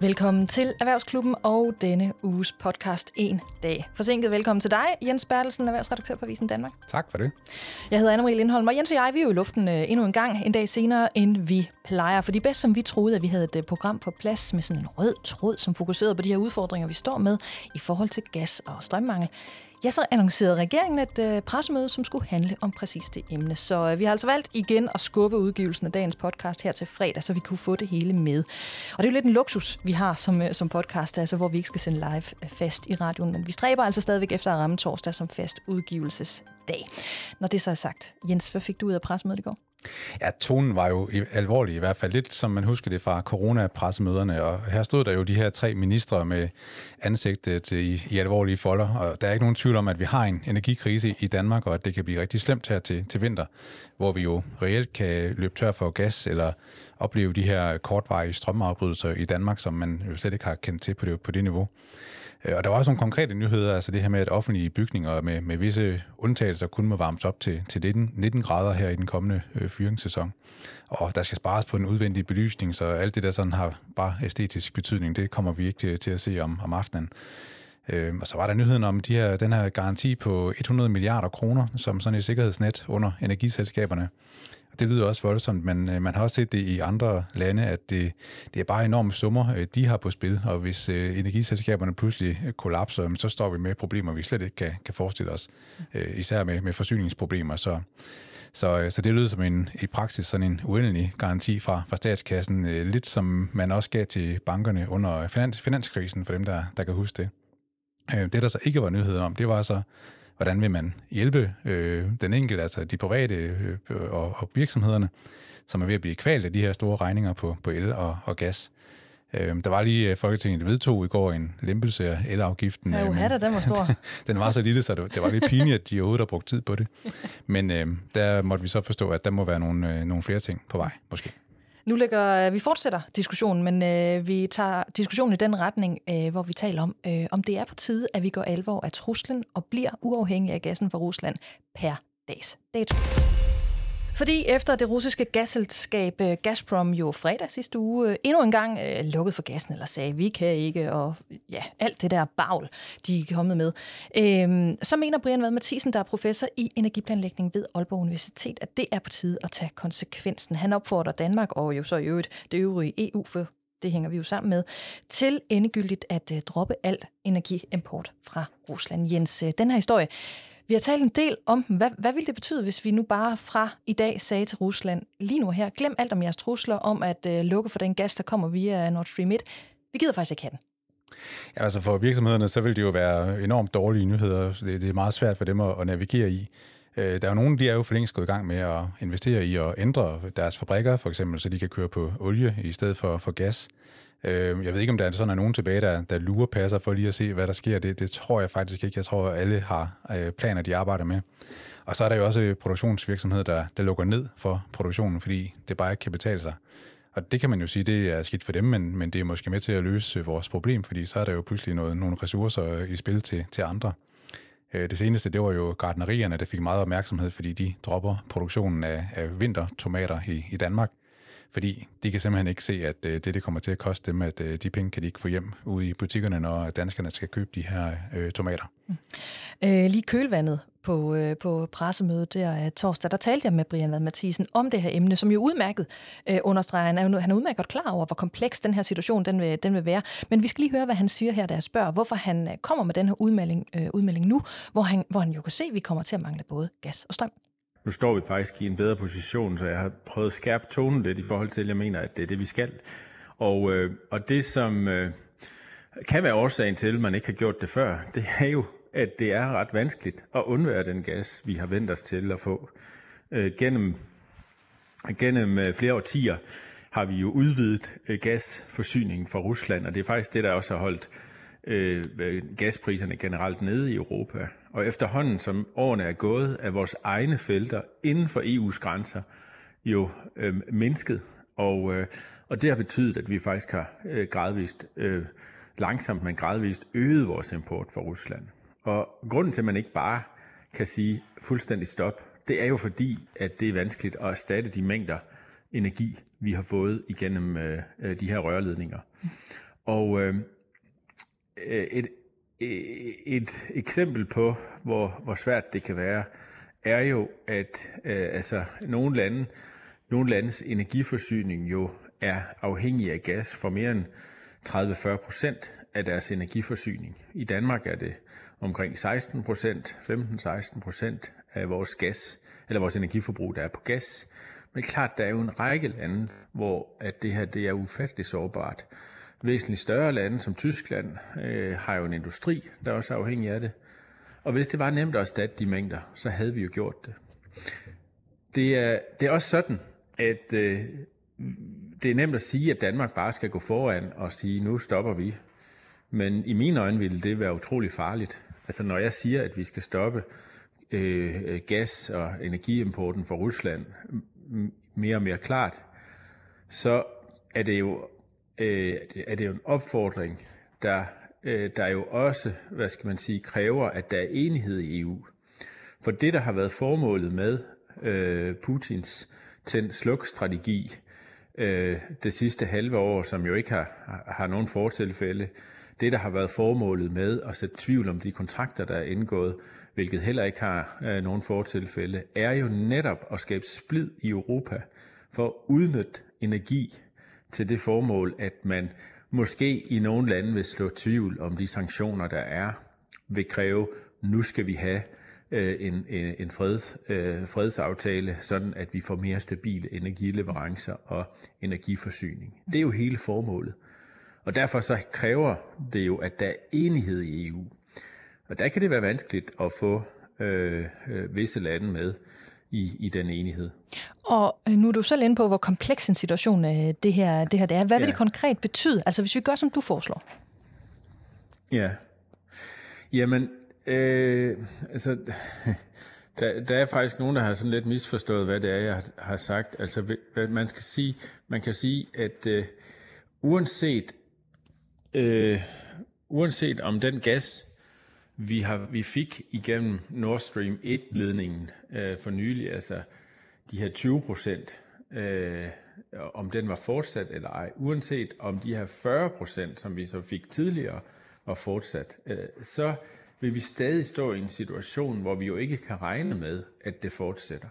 Velkommen til Erhvervsklubben og denne uges podcast En Dag. Forsinket velkommen til dig, Jens Bertelsen, erhvervsredaktør på Avisen Danmark. Tak for det. Jeg hedder Anne-Marie Lindholm, og Jens og jeg vi er jo i luften øh, endnu en gang, en dag senere, end vi plejer. For de bedst som vi troede, at vi havde et øh, program på plads med sådan en rød tråd, som fokuserede på de her udfordringer, vi står med i forhold til gas- og strømmangel. Ja, så annoncerede regeringen et øh, pressemøde, som skulle handle om præcis det emne. Så øh, vi har altså valgt igen at skubbe udgivelsen af dagens podcast her til fredag, så vi kunne få det hele med. Og det er jo lidt en luksus, vi har som, øh, som podcast, altså hvor vi ikke skal sende live øh, fast i radioen, men vi stræber altså stadigvæk efter at ramme torsdag som fast udgivelsesdag. Når det så er sagt, Jens, hvad fik du ud af pressemødet i går? Ja, tonen var jo alvorlig i hvert fald. Lidt som man husker det fra coronapressemøderne. Og her stod der jo de her tre ministre med ansigtet øh, i, i alvorlige folder. Og der er ikke nogen tvivl om, at vi har en energikrise i Danmark, og at det kan blive rigtig slemt her til, til vinter, hvor vi jo reelt kan løbe tør for gas, eller opleve de her kortvarige strømafbrydelser i Danmark, som man jo slet ikke har kendt til på det, på det niveau. Øh, og der var også nogle konkrete nyheder, altså det her med, at offentlige bygninger med, med visse undtagelser kun må varmes op til, til 19, 19 grader her i den kommende øh, fyringssæson. Og der skal spares på den udvendige belysning, så alt det der sådan har bare æstetisk betydning, det kommer vi ikke til, til at se om, om aftenen. Øh, og så var der nyheden om de her, den her garanti på 100 milliarder kroner, som sådan et sikkerhedsnet under energiselskaberne. Det lyder også voldsomt, men øh, man har også set det i andre lande, at det, det er bare enorme summer, øh, de har på spil, og hvis øh, energiselskaberne pludselig øh, kollapser, så står vi med problemer, vi slet ikke kan, kan forestille os, øh, især med, med forsyningsproblemer. Så, så, øh, så det lyder som en, i praksis sådan en uendelig garanti fra, fra statskassen, lidt som man også gav til bankerne under finans, finanskrisen, for dem, der, der kan huske det. Det, der så ikke var nyheder om, det var så hvordan vil man hjælpe øh, den enkelte, altså de private øh, og, og virksomhederne, som er ved at blive kvalt af de her store regninger på, på el og, og gas. Øh, der var lige øh, Folketinget vedtog i går en lempelse af elafgiften. Ja, jo, øh, den var stor. den var så lille, så det, det var lidt pinligt, at de overhovedet har brugt tid på det. Men øh, der måtte vi så forstå, at der må være nogle, øh, nogle flere ting på vej, måske. Nu lægger, øh, vi fortsætter diskussionen, men øh, vi tager diskussionen i den retning, øh, hvor vi taler om, øh, om det er på tide, at vi går alvor af truslen og bliver uafhængige af gassen fra Rusland per dags dato. Fordi efter det russiske gasselskab øh, Gazprom jo fredag sidste uge øh, endnu en gang øh, lukkede for gassen, eller sagde, vi kan ikke, og ja, alt det der bagl, de er kommet med, øh, så mener Brian Vad Mathisen, der er professor i energiplanlægning ved Aalborg Universitet, at det er på tide at tage konsekvensen. Han opfordrer Danmark, og jo så i øvrigt det øvrige EU, for det hænger vi jo sammen med, til endegyldigt at øh, droppe alt energiimport fra Rusland. Jens, den her historie, vi har talt en del om, hvad, hvad ville det betyde, hvis vi nu bare fra i dag sagde til Rusland, lige nu her, glem alt om jeres trusler om at øh, lukke for den gas, der kommer via Nord Stream 1. Vi gider faktisk ikke have den. Ja, altså for virksomhederne, så vil det jo være enormt dårlige nyheder. Det, det er meget svært for dem at, at navigere i. Øh, der er jo nogen, de er jo for længst gået i gang med at investere i at ændre deres fabrikker, for eksempel, så de kan køre på olie i stedet for, for gas. Øh, jeg ved ikke, om der er sådan er nogen tilbage, der, der lurer passer for lige at se, hvad der sker. Det, det tror jeg faktisk ikke. Jeg tror, at alle har øh, planer, de arbejder med. Og så er der jo også produktionsvirksomheder, der, der lukker ned for produktionen, fordi det bare ikke kan betale sig. Og det kan man jo sige, det er skidt for dem, men, men det er måske med til at løse vores problem, fordi så er der jo pludselig noget, nogle ressourcer øh, i spil til, til andre. Øh, det seneste, det var jo gardnerierne, der fik meget opmærksomhed, fordi de dropper produktionen af, af vintertomater i, i Danmark fordi de kan simpelthen ikke se, at øh, det, det kommer til at koste dem, at øh, de penge kan de ikke få hjem ude i butikkerne, når danskerne skal købe de her øh, tomater. Mm. Øh, lige kølvandet på, øh, på pressemødet der øh, torsdag, der talte jeg med Brian Vad Mathisen om det her emne, som jo udmærket øh, understreger, han er, han er udmærket godt klar over, hvor kompleks den her situation den vil, den vil være. Men vi skal lige høre, hvad han siger her, da jeg spørger, hvorfor han øh, kommer med den her udmelding, øh, udmelding nu, hvor han, hvor han jo kan se, at vi kommer til at mangle både gas og strøm. Nu står vi faktisk i en bedre position, så jeg har prøvet at skærpe tonen lidt i forhold til, at jeg mener, at det er det, vi skal. Og, øh, og det, som øh, kan være årsagen til, at man ikke har gjort det før, det er jo, at det er ret vanskeligt at undvære den gas, vi har vendt os til at få. Øh, gennem gennem øh, flere årtier har vi jo udvidet øh, gasforsyningen fra Rusland, og det er faktisk det, der også har holdt øh, øh gaspriserne generelt nede i Europa. Og efterhånden, som årene er gået, er vores egne felter inden for EU's grænser jo øh, mindsket. Og, øh, og det har betydet, at vi faktisk har øh, gradvist, øh, langsomt, men gradvist øget vores import fra Rusland. Og grunden til, at man ikke bare kan sige fuldstændig stop, det er jo fordi, at det er vanskeligt at erstatte de mængder energi, vi har fået igennem øh, øh de her rørledninger. Og øhm, øh, et, E, et eksempel på, hvor, hvor svært det kan være, er jo, at øh, altså, nogle, lande, nogle landes energiforsyning jo er afhængig af gas for mere end 30-40 procent af deres energiforsyning. I Danmark er det omkring 16 procent, 15-16 procent af vores gas, eller vores energiforbrug, der er på gas. Men klart, der er jo en række lande, hvor at det her det er ufatteligt sårbart. Væsentligt større lande som Tyskland øh, har jo en industri, der er også er afhængig af det. Og hvis det var nemt at erstatte de mængder, så havde vi jo gjort det. Det er, det er også sådan, at øh, det er nemt at sige, at Danmark bare skal gå foran og sige, nu stopper vi. Men i mine øjne ville det være utrolig farligt. Altså når jeg siger, at vi skal stoppe øh, gas- og energiimporten fra Rusland mere og mere klart, så er det jo, øh, er det jo en opfordring, der, øh, der jo også, hvad skal man sige, kræver, at der er enighed i EU. For det, der har været formålet med øh, Putins tænd-sluk-strategi øh, det sidste halve år, som jo ikke har, har nogen fortilfælde, det, der har været formålet med at sætte tvivl om de kontrakter, der er indgået, hvilket heller ikke har øh, nogen fortilfælde, er jo netop at skabe splid i Europa for at udnytte energi til det formål, at man måske i nogle lande vil slå tvivl om de sanktioner, der er, vil kræve, nu skal vi have øh, en, øh, en freds, øh, fredsaftale, sådan at vi får mere stabile energileverancer og energiforsyning. Det er jo hele formålet. Og derfor så kræver det jo, at der er enighed i EU. Og der kan det være vanskeligt at få øh, øh, visse lande med i, i den enighed. Og øh, nu er du selv inde på, hvor kompleks en situation øh, det her, det her det er. Hvad vil ja. det konkret betyde? Altså hvis vi gør, som du foreslår. Ja. Jamen, øh, altså, der, der er faktisk nogen, der har sådan lidt misforstået, hvad det er, jeg har sagt. Altså, man skal sige, man kan sige, at øh, uanset øh, uanset om den gas, vi, har, vi fik igennem Nord Stream 1-ledningen øh, for nylig, altså de her 20 procent, øh, om den var fortsat eller ej, uanset om de her 40 procent, som vi så fik tidligere, var fortsat, øh, så vil vi stadig stå i en situation, hvor vi jo ikke kan regne med, at det fortsætter.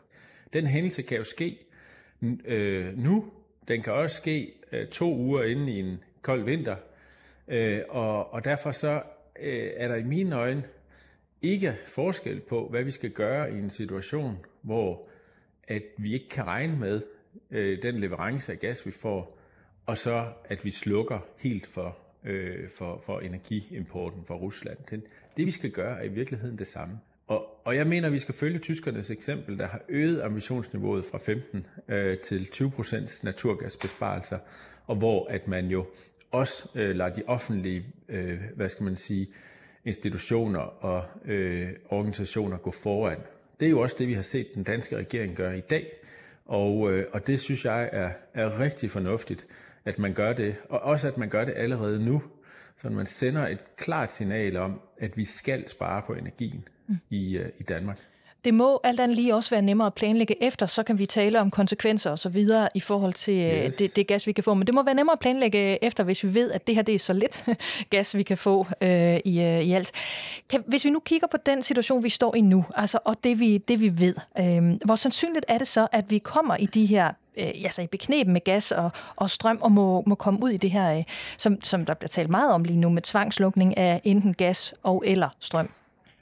Den hændelse kan jo ske øh, nu, den kan også ske øh, to uger inden i en kold vinter, Øh, og, og derfor så øh, er der i mine øjne ikke forskel på, hvad vi skal gøre i en situation, hvor at vi ikke kan regne med øh, den leverance af gas, vi får, og så at vi slukker helt for, øh, for, for energiimporten fra Rusland. Det, det vi skal gøre er i virkeligheden det samme. Og, og jeg mener, at vi skal følge tyskernes eksempel, der har øget ambitionsniveauet fra 15 øh, til 20 procents naturgasbesparelser, og hvor at man jo også øh, lader de offentlige, øh, hvad skal man sige, institutioner og øh, organisationer gå foran. Det er jo også det, vi har set den danske regering gøre i dag, og, øh, og det synes jeg er, er rigtig fornuftigt, at man gør det, og også at man gør det allerede nu, så man sender et klart signal om, at vi skal spare på energien mm. i, øh, i Danmark. Det må alt andet lige også være nemmere at planlægge efter, så kan vi tale om konsekvenser og så videre i forhold til øh, yes. det, det gas, vi kan få. Men det må være nemmere at planlægge efter, hvis vi ved, at det her det er så lidt gas, vi kan få øh, i, øh, i alt. Kan, hvis vi nu kigger på den situation, vi står i nu, altså, og det vi, det vi ved, øh, hvor sandsynligt er det så, at vi kommer i de her øh, altså i bekneb med gas og, og strøm, og må, må komme ud i det her, øh, som, som der bliver talt meget om lige nu, med tvangslukning af enten gas og eller strøm?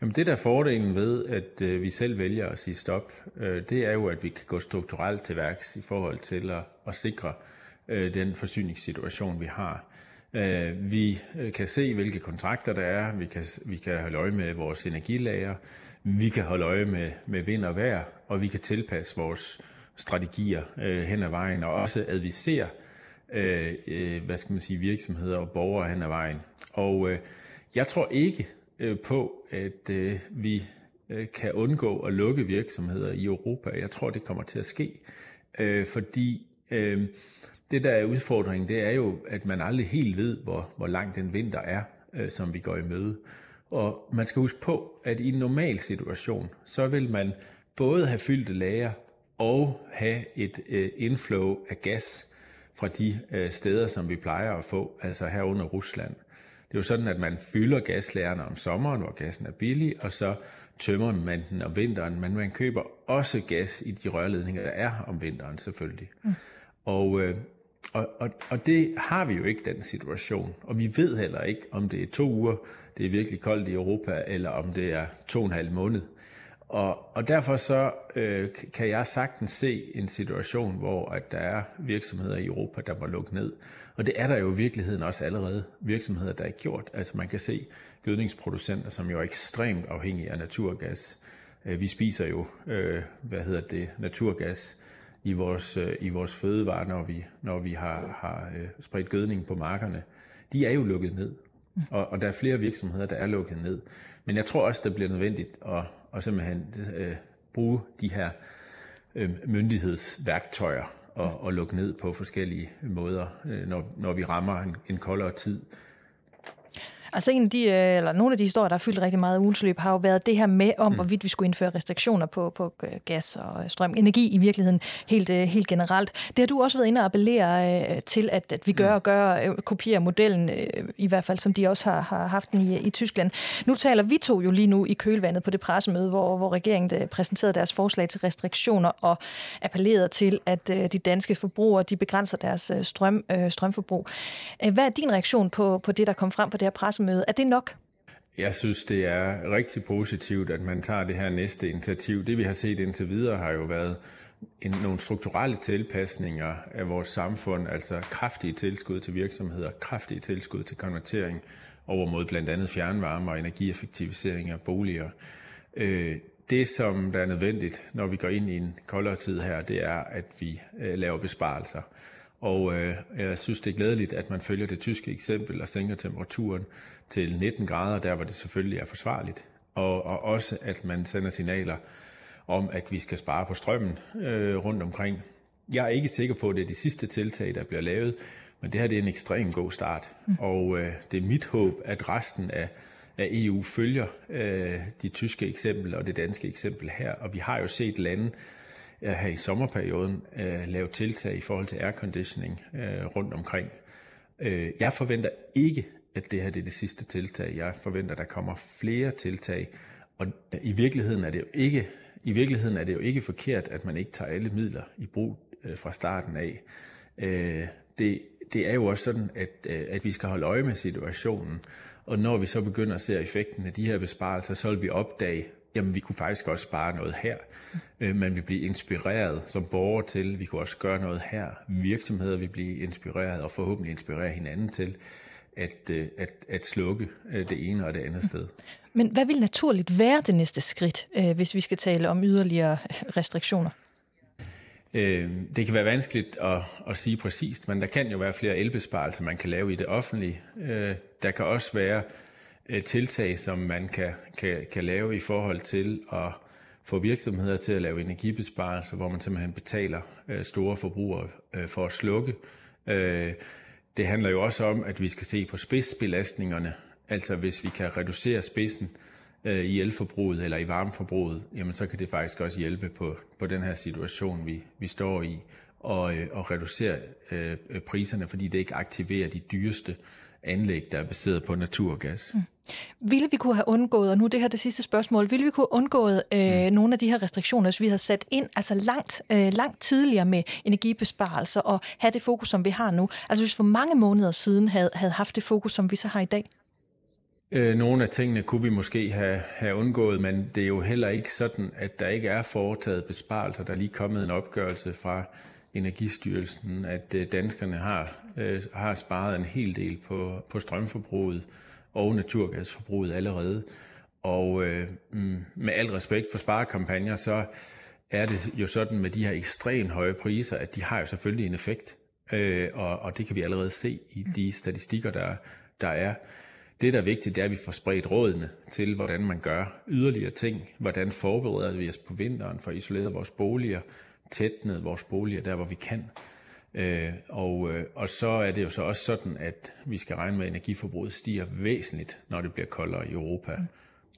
Jamen det der er fordelen ved, at øh, vi selv vælger at sige stop, øh, det er jo, at vi kan gå strukturelt til værks i forhold til at, at sikre øh, den forsyningssituation, vi har. Øh, vi øh, kan se, hvilke kontrakter der er, vi kan, vi kan holde øje med vores energilager, vi kan holde øje med, med vind og vejr, og vi kan tilpasse vores strategier øh, hen ad vejen, og også advisere øh, øh hvad skal man sige, virksomheder og borgere hen ad vejen. Og øh, jeg tror ikke, øh, på, at øh, vi øh, kan undgå at lukke virksomheder i Europa. Jeg tror, det kommer til at ske, øh, fordi øh, det der er udfordringen, det er jo, at man aldrig helt ved, hvor, hvor lang den vinter er, øh, som vi går i møde. Og man skal huske på, at i en normal situation, så vil man både have fyldte lager og have et øh, inflow af gas fra de øh, steder, som vi plejer at få, altså herunder Rusland. Det er jo sådan, at man fylder gaslærerne om sommeren, hvor gassen er billig, og så tømmer man den om vinteren, men man køber også gas i de rørledninger, der er om vinteren selvfølgelig. Mm. Og, øh, og, og, og det har vi jo ikke, den situation. Og vi ved heller ikke, om det er to uger, det er virkelig koldt i Europa, eller om det er to og en halv måned. Og, og derfor så øh, kan jeg sagtens se en situation, hvor at der er virksomheder i Europa, der må lukke ned. Og det er der jo i virkeligheden også allerede virksomheder, der er gjort. Altså man kan se gødningsproducenter, som jo er ekstremt afhængige af naturgas. Øh, vi spiser jo, øh, hvad hedder det, naturgas i vores, øh, i vores fødevarer, når vi, når vi har, har øh, spredt gødning på markerne. De er jo lukket ned. Og, og der er flere virksomheder, der er lukket ned. Men jeg tror også, det bliver nødvendigt at, og simpelthen øh, bruge de her øh, myndighedsværktøjer og, og lukke ned på forskellige måder, øh, når, når vi rammer en, en koldere tid. Altså en af de, øh, eller nogle af de historier, der har fyldt rigtig meget ugens løb, har jo været det her med, om mm. hvorvidt vi skulle indføre restriktioner på, på øh, gas og strøm, energi i virkeligheden, helt, øh, helt generelt. Det har du også været inde og appellere til, at, at vi gør mm. og gør, kopierer modellen, i hvert fald som de også har, har haft den i, i Tyskland. Nu taler vi to jo lige nu i kølvandet på det pressemøde, hvor, hvor regeringen præsenterede deres forslag til restriktioner og appellerede til, at de danske forbrugere de begrænser deres strøm, strømforbrug. Hvad er din reaktion på, på det, der kom frem på det her pressemøde? Pressemøde. Er det nok? Jeg synes, det er rigtig positivt, at man tager det her næste initiativ. Det vi har set indtil videre har jo været en, nogle strukturelle tilpasninger af vores samfund, altså kraftige tilskud til virksomheder, kraftige tilskud til konvertering over mod blandt andet fjernvarme og energieffektivisering af boliger. Øh, det, som der er nødvendigt, når vi går ind i en koldere tid her, det er, at vi øh, laver besparelser. Og øh, jeg synes, det er glædeligt, at man følger det tyske eksempel og sænker temperaturen til 19 grader, der hvor det selvfølgelig er forsvarligt. Og, og også, at man sender signaler om, at vi skal spare på strømmen øh, rundt omkring. Jeg er ikke sikker på, at det er de sidste tiltag, der bliver lavet, men det her det er en ekstrem god start. Mm. Og øh, det er mit håb, at resten af, af EU følger øh, de tyske eksempel og det danske eksempel her. Og vi har jo set lande, her i sommerperioden øh, lave tiltag i forhold til airconditioning øh, rundt omkring. Øh, jeg forventer ikke, at det her det er det sidste tiltag. Jeg forventer, at der kommer flere tiltag. Og i virkeligheden er det jo ikke, i virkeligheden er det jo ikke forkert, at man ikke tager alle midler i brug øh, fra starten af. Øh, det, det er jo også sådan, at, øh, at vi skal holde øje med situationen. Og når vi så begynder at se effekten af de her besparelser, så vil vi opdage, jamen vi kunne faktisk også spare noget her. Øh, man vil blive inspireret som borger til, vi kunne også gøre noget her. Virksomheder vil blive inspireret og forhåbentlig inspirere hinanden til at, øh, at, at slukke øh, det ene og det andet sted. Men hvad vil naturligt være det næste skridt, hvis vi skal tale om yderligere restriktioner? Det kan være vanskeligt at, at sige præcist, men der kan jo være flere elbesparelser, man kan lave i det offentlige. Der kan også være Øh, tiltag, som man kan, kan, kan lave i forhold til at få virksomheder til at lave energibesparelser, hvor man simpelthen betaler øh, store forbrugere øh, for at slukke. Øh, det handler jo også om, at vi skal se på spidsbelastningerne, altså hvis vi kan reducere spidsen øh, i elforbruget eller i varmeforbruget, jamen så kan det faktisk også hjælpe på, på den her situation, vi, vi står i, og, øh, og reducere priserne, fordi det ikke aktiverer de dyreste anlæg, der er baseret på naturgas. Mm. Ville vi kunne have undgået, og nu det her det sidste spørgsmål, ville vi kunne have undgået øh, mm. nogle af de her restriktioner, hvis vi havde sat ind altså langt, øh, langt tidligere med energibesparelser og have det fokus, som vi har nu? Altså hvis for mange måneder siden havde, havde haft det fokus, som vi så har i dag? Øh, nogle af tingene kunne vi måske have, have undgået, men det er jo heller ikke sådan, at der ikke er foretaget besparelser. Der er lige kommet en opgørelse fra Energistyrelsen, at øh, danskerne har, øh, har sparet en hel del på, på strømforbruget og naturgasforbruget allerede. Og øh, mm, med al respekt for sparekampagner, så er det jo sådan med de her ekstremt høje priser, at de har jo selvfølgelig en effekt. Øh, og, og det kan vi allerede se i de statistikker, der, der er. Det, der er vigtigt, det er, at vi får spredt rådene til, hvordan man gør yderligere ting. Hvordan forbereder vi os på vinteren for at isolere vores boliger, tætnet vores boliger der, hvor vi kan. Øh, og, øh, og så er det jo så også sådan, at vi skal regne med, at energiforbruget stiger væsentligt, når det bliver koldere i Europa. Mm.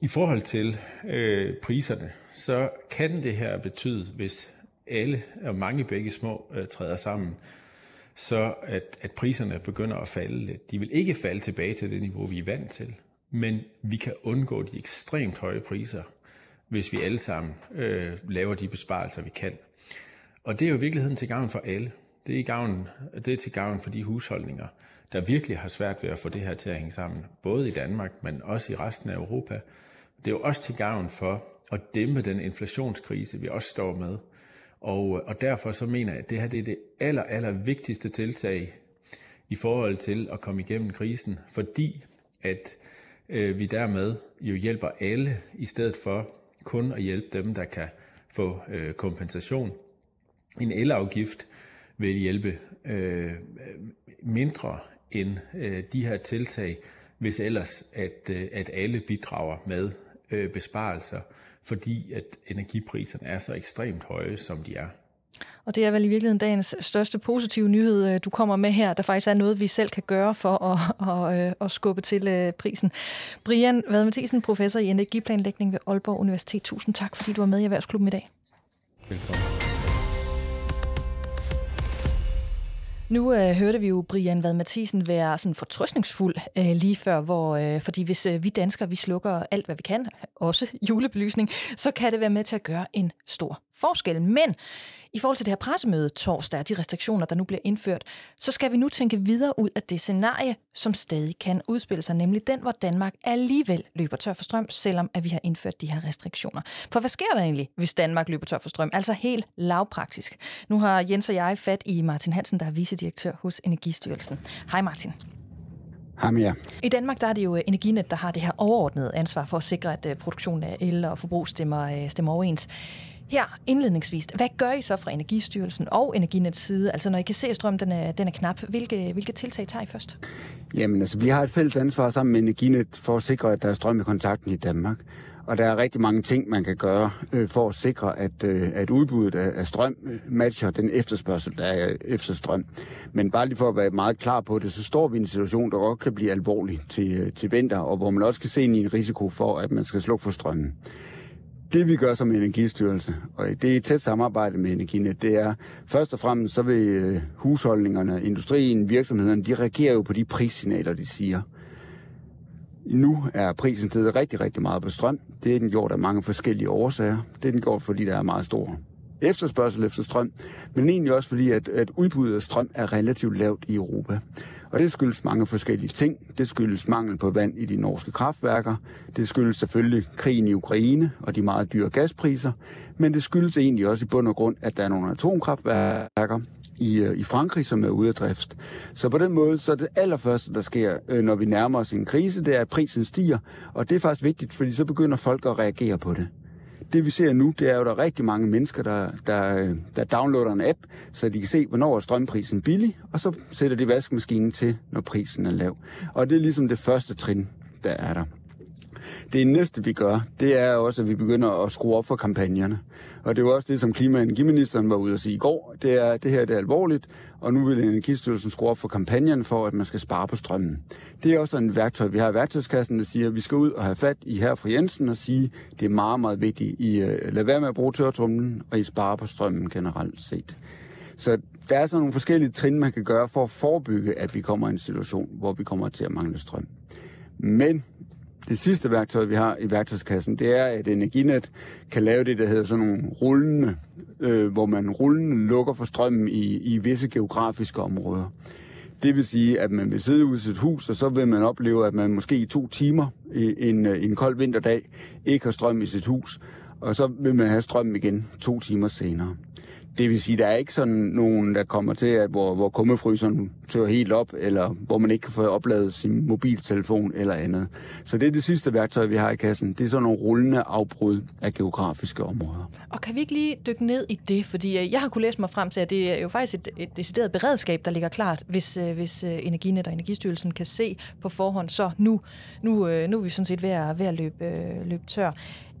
I forhold til øh, priserne, så kan det her betyde, hvis alle og mange begge små øh, træder sammen, så at, at priserne begynder at falde lidt. De vil ikke falde tilbage til det niveau, vi er vant til, men vi kan undgå de ekstremt høje priser, hvis vi alle sammen øh, laver de besparelser, vi kan. Og det er jo i virkeligheden til gavn for alle. Det er, i gavn, det er til gavn for de husholdninger, der virkelig har svært ved at få det her til at hænge sammen. Både i Danmark, men også i resten af Europa. Det er jo også til gavn for at dæmpe den inflationskrise, vi også står med. Og, og derfor så mener jeg, at det her det er det aller, aller vigtigste tiltag i forhold til at komme igennem krisen, fordi at øh, vi dermed jo hjælper alle, i stedet for kun at hjælpe dem, der kan få øh, kompensation. En elafgift vil hjælpe øh, mindre end øh, de her tiltag, hvis ellers at, øh, at alle bidrager med øh, besparelser, fordi at energipriserne er så ekstremt høje, som de er. Og det er vel i virkeligheden dagens største positive nyhed, øh, du kommer med her. Der faktisk er noget, vi selv kan gøre for at, at, øh, at skubbe til øh, prisen. Brian Vad Mathisen, professor i energiplanlægning ved Aalborg Universitet. Tusind tak, fordi du var med i Erhvervsklubben i dag. Velkommen. Nu øh, hørte vi jo Brian Vad Mathisen være sådan fortrøstningsfuld øh, lige før, hvor, øh, fordi hvis øh, vi danskere vi slukker alt, hvad vi kan, også julebelysning, så kan det være med til at gøre en stor forskel. Men i forhold til det her pressemøde torsdag og de restriktioner, der nu bliver indført, så skal vi nu tænke videre ud af det scenarie, som stadig kan udspille sig, nemlig den, hvor Danmark alligevel løber tør for strøm, selvom at vi har indført de her restriktioner. For hvad sker der egentlig, hvis Danmark løber tør for strøm? Altså helt lavpraktisk. Nu har Jens og jeg fat i Martin Hansen, der er vicedirektør hos Energistyrelsen. Hej Martin. Hej med jer. I Danmark der er det jo Energinet, der har det her overordnede ansvar for at sikre, at øh, produktionen af el og forbrug stemmer, øh, stemmer overens. Her indledningsvis, hvad gør I så fra Energistyrelsen og Energinets side? Altså når I kan se, at strømmen den er, den er knap, hvilke, hvilke tiltag tager I først? Jamen altså, vi har et fælles ansvar sammen med Energinet for at sikre, at der er strøm i kontakten i Danmark. Og der er rigtig mange ting, man kan gøre øh, for at sikre, at, øh, at udbuddet af, af strøm øh, matcher den efterspørgsel, der er efter strøm. Men bare lige for at være meget klar på det, så står vi i en situation, der godt kan blive alvorlig til, øh, til vinter, og hvor man også kan se i en risiko for, at man skal slukke for strømmen. Det vi gør som Energistyrelse, og det er i tæt samarbejde med Energinet, det er først og fremmest så vil øh, husholdningerne, industrien, virksomhederne, de reagerer jo på de prissignaler, de siger. Nu er prisen stedet rigtig, rigtig meget på strøm. Det er den gjort af mange forskellige årsager. Det er den gjort, fordi der er meget stor efterspørgsel efter strøm, men egentlig også fordi, at, at udbuddet af strøm er relativt lavt i Europa. Og det skyldes mange forskellige ting. Det skyldes mangel på vand i de norske kraftværker. Det skyldes selvfølgelig krigen i Ukraine og de meget dyre gaspriser. Men det skyldes egentlig også i bund og grund, at der er nogle atomkraftværker i, øh, i Frankrig, som er ude af drift. Så på den måde, så er det allerførste, der sker, øh, når vi nærmer os en krise, det er, at prisen stiger. Og det er faktisk vigtigt, fordi så begynder folk at reagere på det det vi ser nu, det er jo, at der er rigtig mange mennesker, der, der, der downloader en app, så de kan se, hvornår er strømprisen billig, og så sætter de vaskemaskinen til, når prisen er lav. Og det er ligesom det første trin, der er der. Det næste, vi gør, det er også, at vi begynder at skrue op for kampagnerne. Og det er jo også det, som klima- og energiministeren var ude at sige i går. Det er, det her det er alvorligt, og nu vil Energistyrelsen skrue op for kampagnen for, at man skal spare på strømmen. Det er også en værktøj, vi har i værktøjskassen, der siger, at vi skal ud og have fat i her fra Jensen og sige, at det er meget, meget vigtigt, I uh, lad være med at bruge tørtrumlen, og I sparer på strømmen generelt set. Så der er sådan nogle forskellige trin, man kan gøre for at forebygge, at vi kommer i en situation, hvor vi kommer til at mangle strøm. Men det sidste værktøj, vi har i værktøjskassen, det er, at Energinet kan lave det, der hedder sådan nogle rullende, øh, hvor man rullende lukker for strømmen i, i visse geografiske områder. Det vil sige, at man vil sidde ude i sit hus, og så vil man opleve, at man måske i to timer i en, øh, en kold vinterdag ikke har strøm i sit hus, og så vil man have strøm igen to timer senere. Det vil sige, der er ikke sådan nogen, der kommer til, at hvor, hvor kummefryseren tør helt op, eller hvor man ikke kan få opladet sin mobiltelefon eller andet. Så det er det sidste værktøj, vi har i kassen. Det er sådan nogle rullende afbrud af geografiske områder. Og kan vi ikke lige dykke ned i det? Fordi øh, jeg har kunne læse mig frem til, at det er jo faktisk et, et decideret beredskab, der ligger klart, hvis, øh, hvis øh, Energinet og Energistyrelsen kan se på forhånd, så nu, nu, nu er vi sådan set ved at, ved at løbe, løbe tør.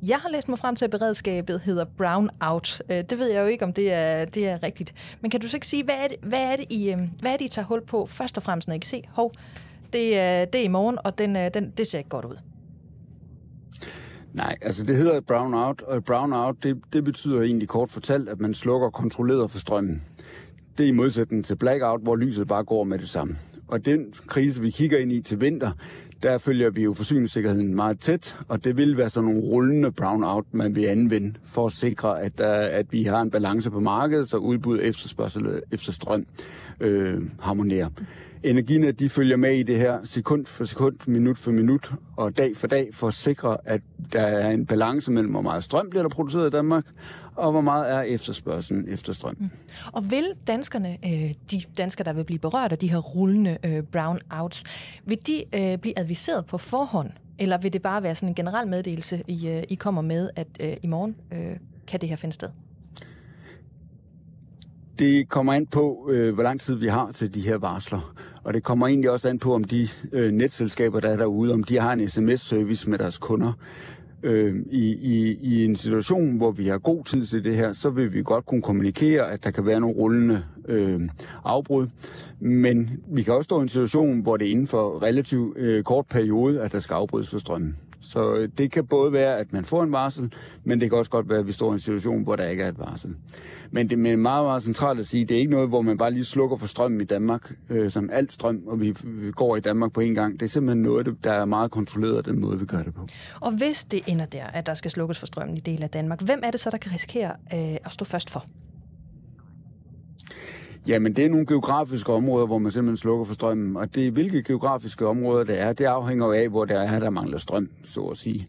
Jeg har læst mig frem til, at beredskabet hedder brown out. Øh, det ved jeg jo ikke, om det er, det er rigtigt. Men kan du så ikke sige, hvad er, det, hvad, er det, I, øh, hvad er det, I tager hul på først og fremmest, når I kan se, hov, det er, det er i morgen, og den, den, det ser ikke godt ud? Nej, altså det hedder brown out, og brown out, det, det betyder egentlig kort fortalt, at man slukker kontrolleret for strømmen. Det er i modsætning til blackout, hvor lyset bare går med det samme. Og den krise, vi kigger ind i til vinter, der følger vi jo forsyningssikkerheden meget tæt, og det vil være sådan nogle rullende brownout, man vil anvende for at sikre, at, der, at vi har en balance på markedet, så udbud efterspørgsel efter strøm øh, harmonerer. Energinet de følger med i det her sekund for sekund, minut for minut og dag for dag for at sikre, at der er en balance mellem, hvor meget strøm bliver der produceret i Danmark, og hvor meget er efterspørgselen efter strøm. Mm. Og vil danskerne, øh, de danskere, der vil blive berørt af de her rullende øh, brownouts, vil de øh, blive adviseret på forhånd, eller vil det bare være sådan en generel meddelelse, I, I kommer med, at i morgen kan det her finde sted? Det kommer an på, øh, hvor lang tid vi har til de her varsler. Og det kommer egentlig også an på, om de øh, netselskaber, der er derude, om de har en sms-service med deres kunder. Øh, i, i, I en situation, hvor vi har god tid til det her, så vil vi godt kunne kommunikere, at der kan være nogle rullende øh, afbrud. Men vi kan også stå i en situation, hvor det er inden for relativt øh, kort periode, at der skal afbrydes for strømmen. Så øh, det kan både være, at man får en varsel, men det kan også godt være, at vi står i en situation, hvor der ikke er et varsel. Men det er meget, meget centralt at sige, det er ikke noget, hvor man bare lige slukker for strømmen i Danmark, øh, som alt strøm, og vi, vi går i Danmark på en gang. Det er simpelthen noget, der er meget kontrolleret den måde, vi gør det på. Og hvis det ender der, at der skal slukkes for strømmen i del af Danmark, hvem er det så, der kan risikere øh, at stå først for? Jamen, det er nogle geografiske områder, hvor man simpelthen slukker for strømmen. Og det, hvilke geografiske områder det er, det afhænger af, hvor der er, der mangler strøm, så at sige.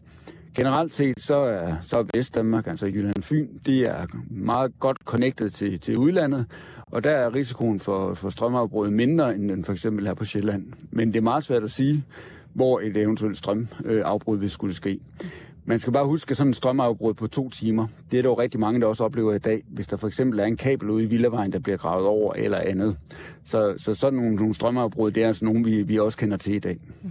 Generelt set, så er, så er Vestdanmark, altså Jylland Fyn, de er meget godt connected til, til udlandet, og der er risikoen for, for strømafbrud mindre, end den for eksempel her på Sjælland. Men det er meget svært at sige, hvor et eventuelt strømafbrud vil skulle ske. Man skal bare huske, at sådan en strømafbrud på to timer, det er der jo rigtig mange, der også oplever i dag, hvis der for eksempel er en kabel ude i Villavejen, der bliver gravet over eller andet. Så, så sådan nogle, nogle strømafbrud, det er altså nogle, vi, vi også kender til i dag. Mm.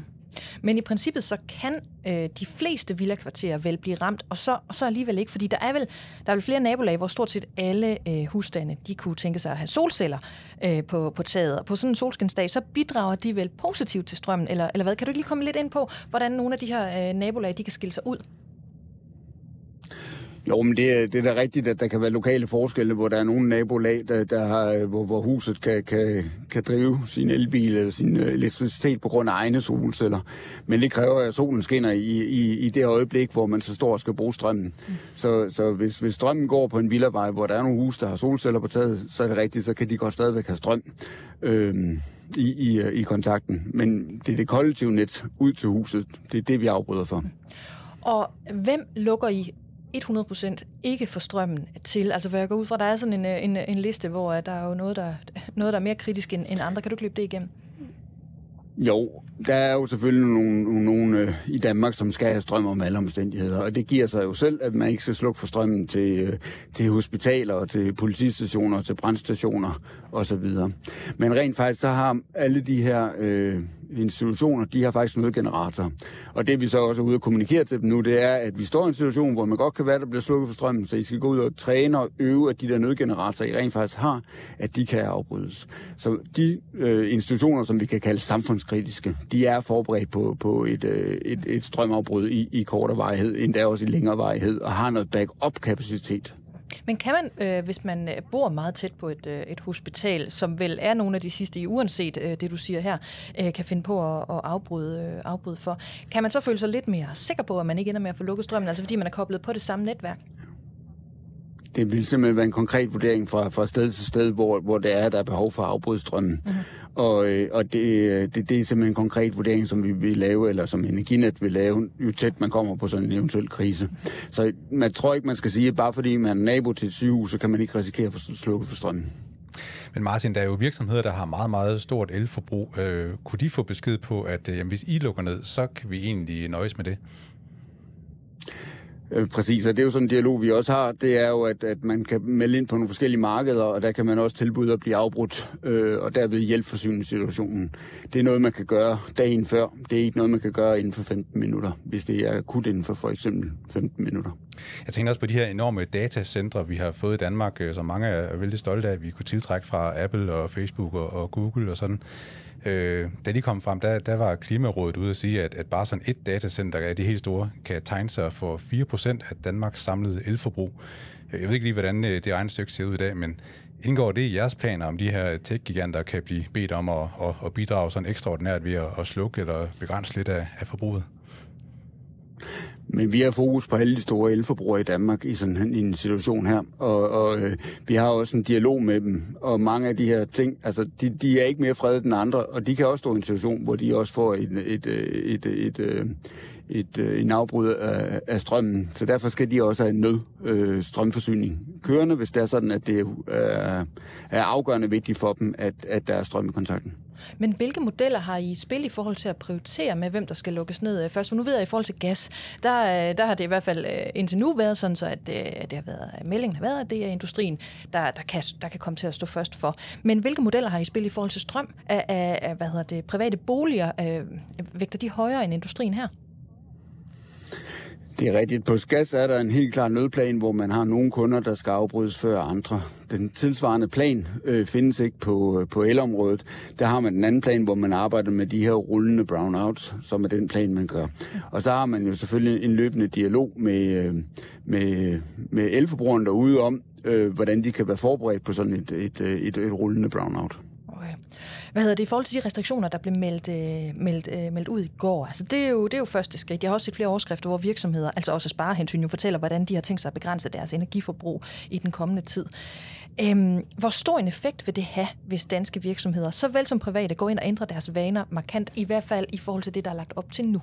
Men i princippet så kan øh, de fleste villakvarterer vel blive ramt, og så, og så alligevel ikke, fordi der er vel der er vel flere nabolag, hvor stort set alle øh, husstande de kunne tænke sig at have solceller øh, på, på taget. Og på sådan en solskinsdag, så bidrager de vel positivt til strømmen, eller, eller hvad? Kan du ikke lige komme lidt ind på, hvordan nogle af de her øh, nabolag de kan skille sig ud? Jo, men det, det er da rigtigt, at der kan være lokale forskelle, hvor der er nogle nabolag, der, der har, hvor, hvor huset kan, kan, kan drive sin elbil eller sin øh, elektricitet på grund af egne solceller. Men det kræver, at solen skinner i, i, i det øjeblik, hvor man så står og skal bruge strømmen. Mm. Så, så hvis, hvis strømmen går på en villavej, hvor der er nogle hus, der har solceller på taget, så er det rigtigt, så kan de godt stadigvæk have strøm. Øhm, i, i, i kontakten. Men det er det kollektive net ud til huset. Det er det, vi afbryder for. Og hvem lukker I 100% ikke få strømmen til? Altså, hvor jeg går ud fra, der er sådan en, øh, en, øh, en liste, hvor øh, der er jo noget, der, noget, der er mere kritisk end, end andre. Kan du ikke løbe det igennem? Jo, der er jo selvfølgelig nogle, nogle øh, i Danmark, som skal have strøm om alle omstændigheder, og det giver sig jo selv, at man ikke skal slukke for strømmen til, øh, til hospitaler, til politistationer, til brandstationer osv. Men rent faktisk så har alle de her øh, institutioner, de har faktisk nødgenerator. Og det vi så også er ude og kommunikere til dem nu, det er, at vi står i en situation, hvor man godt kan være, der bliver slukket for strømmen, så I skal gå ud og træne og øve, at de der nødgeneratorer, I rent faktisk har, at de kan afbrydes. Så de øh, institutioner, som vi kan kalde samfundskritiske, de er forberedt på, på et, øh, et, et strømafbrud i, i kortere varighed, endda også i længere varighed, og har noget backup-kapacitet. Men kan man, øh, hvis man øh, bor meget tæt på et, øh, et hospital, som vel er nogle af de sidste i, uanset øh, det du siger her, øh, kan finde på at, at afbryde, øh, afbryde for, kan man så føle sig lidt mere sikker på, at man ikke ender med at få lukket strømmen, altså fordi man er koblet på det samme netværk? Det vil simpelthen være en konkret vurdering fra, fra sted til sted, hvor, hvor det er, der er behov for at afbryde strømmen. Mm-hmm. Og, øh, og det, det, det er simpelthen en konkret vurdering, som vi vil lave, eller som Energinet vil lave, jo tæt man kommer på sådan en eventuel krise. Så man tror ikke, man skal sige, at bare fordi man er nabo til et sygehus, så kan man ikke risikere at få slukket for strømmen. Men Martin, der er jo virksomheder, der har meget, meget stort elforbrug. Øh, kunne de få besked på, at øh, hvis I lukker ned, så kan vi egentlig nøjes med det? Øh, præcis, og det er jo sådan en dialog, vi også har. Det er jo, at, at man kan melde ind på nogle forskellige markeder, og der kan man også tilbyde at blive afbrudt, øh, og derved hjælpe forsyningssituationen. Det er noget, man kan gøre dagen før. Det er ikke noget, man kan gøre inden for 15 minutter, hvis det er akut inden for for eksempel 15 minutter. Jeg tænker også på de her enorme datacentre, vi har fået i Danmark, øh, som mange er vældig stolte af, at vi kunne tiltrække fra Apple og Facebook og, og Google og sådan. Øh, da de kom frem, der, der var Klimarådet ude at sige, at, at bare sådan et datacenter af de helt store kan tegne sig for 4% af Danmarks samlede elforbrug. Øh, jeg ved ikke lige, hvordan øh, det regnestykke ser ud i dag, men Indgår det i jeres planer, om de her tech-giganter kan blive bedt om at, at, at bidrage sådan ekstraordinært ved at, at slukke eller begrænse lidt af, af forbruget? Men vi har fokus på alle de store elforbrugere i Danmark i sådan en, situation her, og, og øh, vi har også en dialog med dem, og mange af de her ting, altså de, de er ikke mere fredet end andre, og de kan også stå i en situation, hvor de også får et, et, øh, et, øh, et, et, et, et, en afbrud af, af strømmen, så derfor skal de også have en nød øh, strømforsyning kørende, hvis det er sådan, at det er, er afgørende vigtigt for dem, at, at der er strøm i kontakten. Men hvilke modeller har I spil i forhold til at prioritere med, hvem der skal lukkes ned øh, først? For nu ved jeg, at i forhold til gas, der, der har det i hvert fald indtil nu været sådan, så at, at det har været, meldingen har været, at det er industrien, der, der, kan, der kan komme til at stå først for. Men hvilke modeller har I spil i forhold til strøm? Af, af, af hvad hedder det, private boliger, øh, vægter de højere end industrien her? Det er rigtigt. På gas er der en helt klar nødplan, hvor man har nogle kunder, der skal afbrydes før andre. Den tilsvarende plan øh, findes ikke på, øh, på elområdet. Der har man den anden plan, hvor man arbejder med de her rullende brownouts, som er den plan, man gør. Og så har man jo selvfølgelig en løbende dialog med, øh, med, med elforbrugerne derude om, øh, hvordan de kan være forberedt på sådan et, et, øh, et, et rullende brownout. Okay. Hvad hedder det i forhold til de restriktioner, der blev meldt, øh, meldt, øh, meldt ud i går? Altså, det, er jo, det er jo første skridt. Jeg har også set flere overskrifter, hvor virksomheder, altså også sparehensyn, jo fortæller, hvordan de har tænkt sig at begrænse deres energiforbrug i den kommende tid. Øhm, hvor stor en effekt vil det have, hvis danske virksomheder, såvel som private, går ind og ændrer deres vaner markant, i hvert fald i forhold til det, der er lagt op til nu?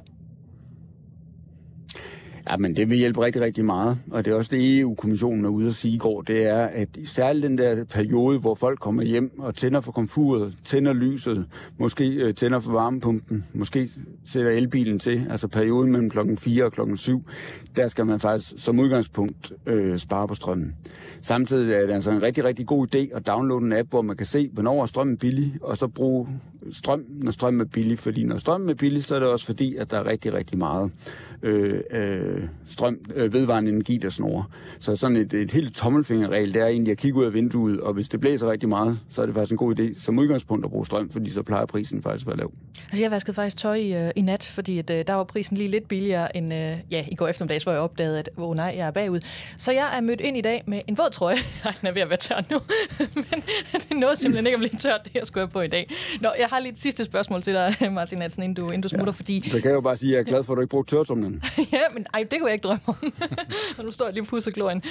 Ja, men det vil hjælpe rigtig, rigtig meget. Og det er også det, EU-kommissionen er ude at sige i går, det er, at særligt den der periode, hvor folk kommer hjem og tænder for komfuret, tænder lyset, måske øh, tænder for varmepumpen, måske sætter elbilen til, altså perioden mellem klokken 4 og klokken 7, der skal man faktisk som udgangspunkt øh, spare på strømmen. Samtidig er det altså en rigtig, rigtig god idé at downloade en app, hvor man kan se, hvornår strømmen er billig, og så bruge strøm, når strømmen er billig. Fordi når strømmen er billig, så er det også fordi, at der er rigtig, rigtig meget øh, øh, strøm, øh, vedvarende energi, der snor. Så sådan et, et helt tommelfingerregel, det er egentlig at kigge ud af vinduet, og hvis det blæser rigtig meget, så er det faktisk en god idé som udgangspunkt at bruge strøm, fordi så plejer prisen faktisk at være lav. Altså jeg vaskede faktisk tøj i, øh, i nat, fordi at, øh, der var prisen lige lidt billigere end øh, ja, i går eftermiddags, hvor jeg opdagede, at oh, nej, jeg er bagud. Så jeg er mødt ind i dag med en våd trøje. Ej, den er ved at være tør nu, men det nåede simpelthen ikke at blive tørt, det jeg skulle have på i dag. Nå, jeg har lige et sidste spørgsmål til dig, Martin Hansen, inden du, inden du smutter, ja. fordi... Så kan jeg jo bare sige, at jeg er glad for, at du ikke brugte tørretumlen. ja, men ej, det kunne jeg ikke drømme om. og nu står jeg lige på glorien.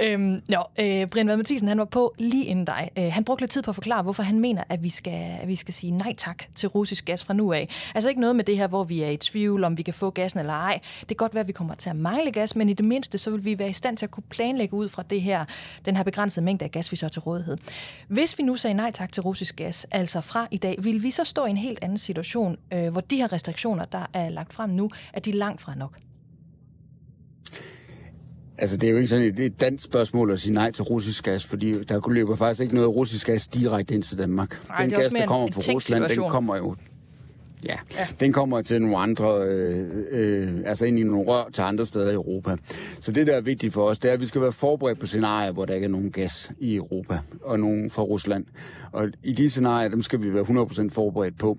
Øhm, nå, øh, Brian Vad Mathisen, han var på lige inden dig. Øh, han brugte lidt tid på at forklare, hvorfor han mener, at vi, skal, at vi skal sige nej tak til russisk gas fra nu af. Altså ikke noget med det her, hvor vi er i tvivl, om vi kan få gassen eller ej. Det kan godt være, at vi kommer til at mangle gas, men i det mindste, så vil vi være i stand til at kunne planlægge ud fra det her, den her begrænsede mængde af gas, vi så til rådighed. Hvis vi nu sagde nej tak til russisk gas, altså fra i dag, vil vi så stå i en helt anden situation, øh, hvor de her restriktioner, der er lagt frem nu, at de langt fra nok? Altså, det er jo ikke sådan et, et dansk spørgsmål at sige nej til russisk gas, fordi der løber faktisk ikke noget russisk gas direkte ind til Danmark. Ej, den gas, der kommer fra Rusland, den kommer jo Ja, ja, den kommer til nogle andre, øh, øh, altså ind i nogle rør til andre steder i Europa. Så det, der er vigtigt for os, det er, at vi skal være forberedt på scenarier, hvor der ikke er nogen gas i Europa, og nogen fra Rusland. Og i de scenarier, dem skal vi være 100% forberedt på.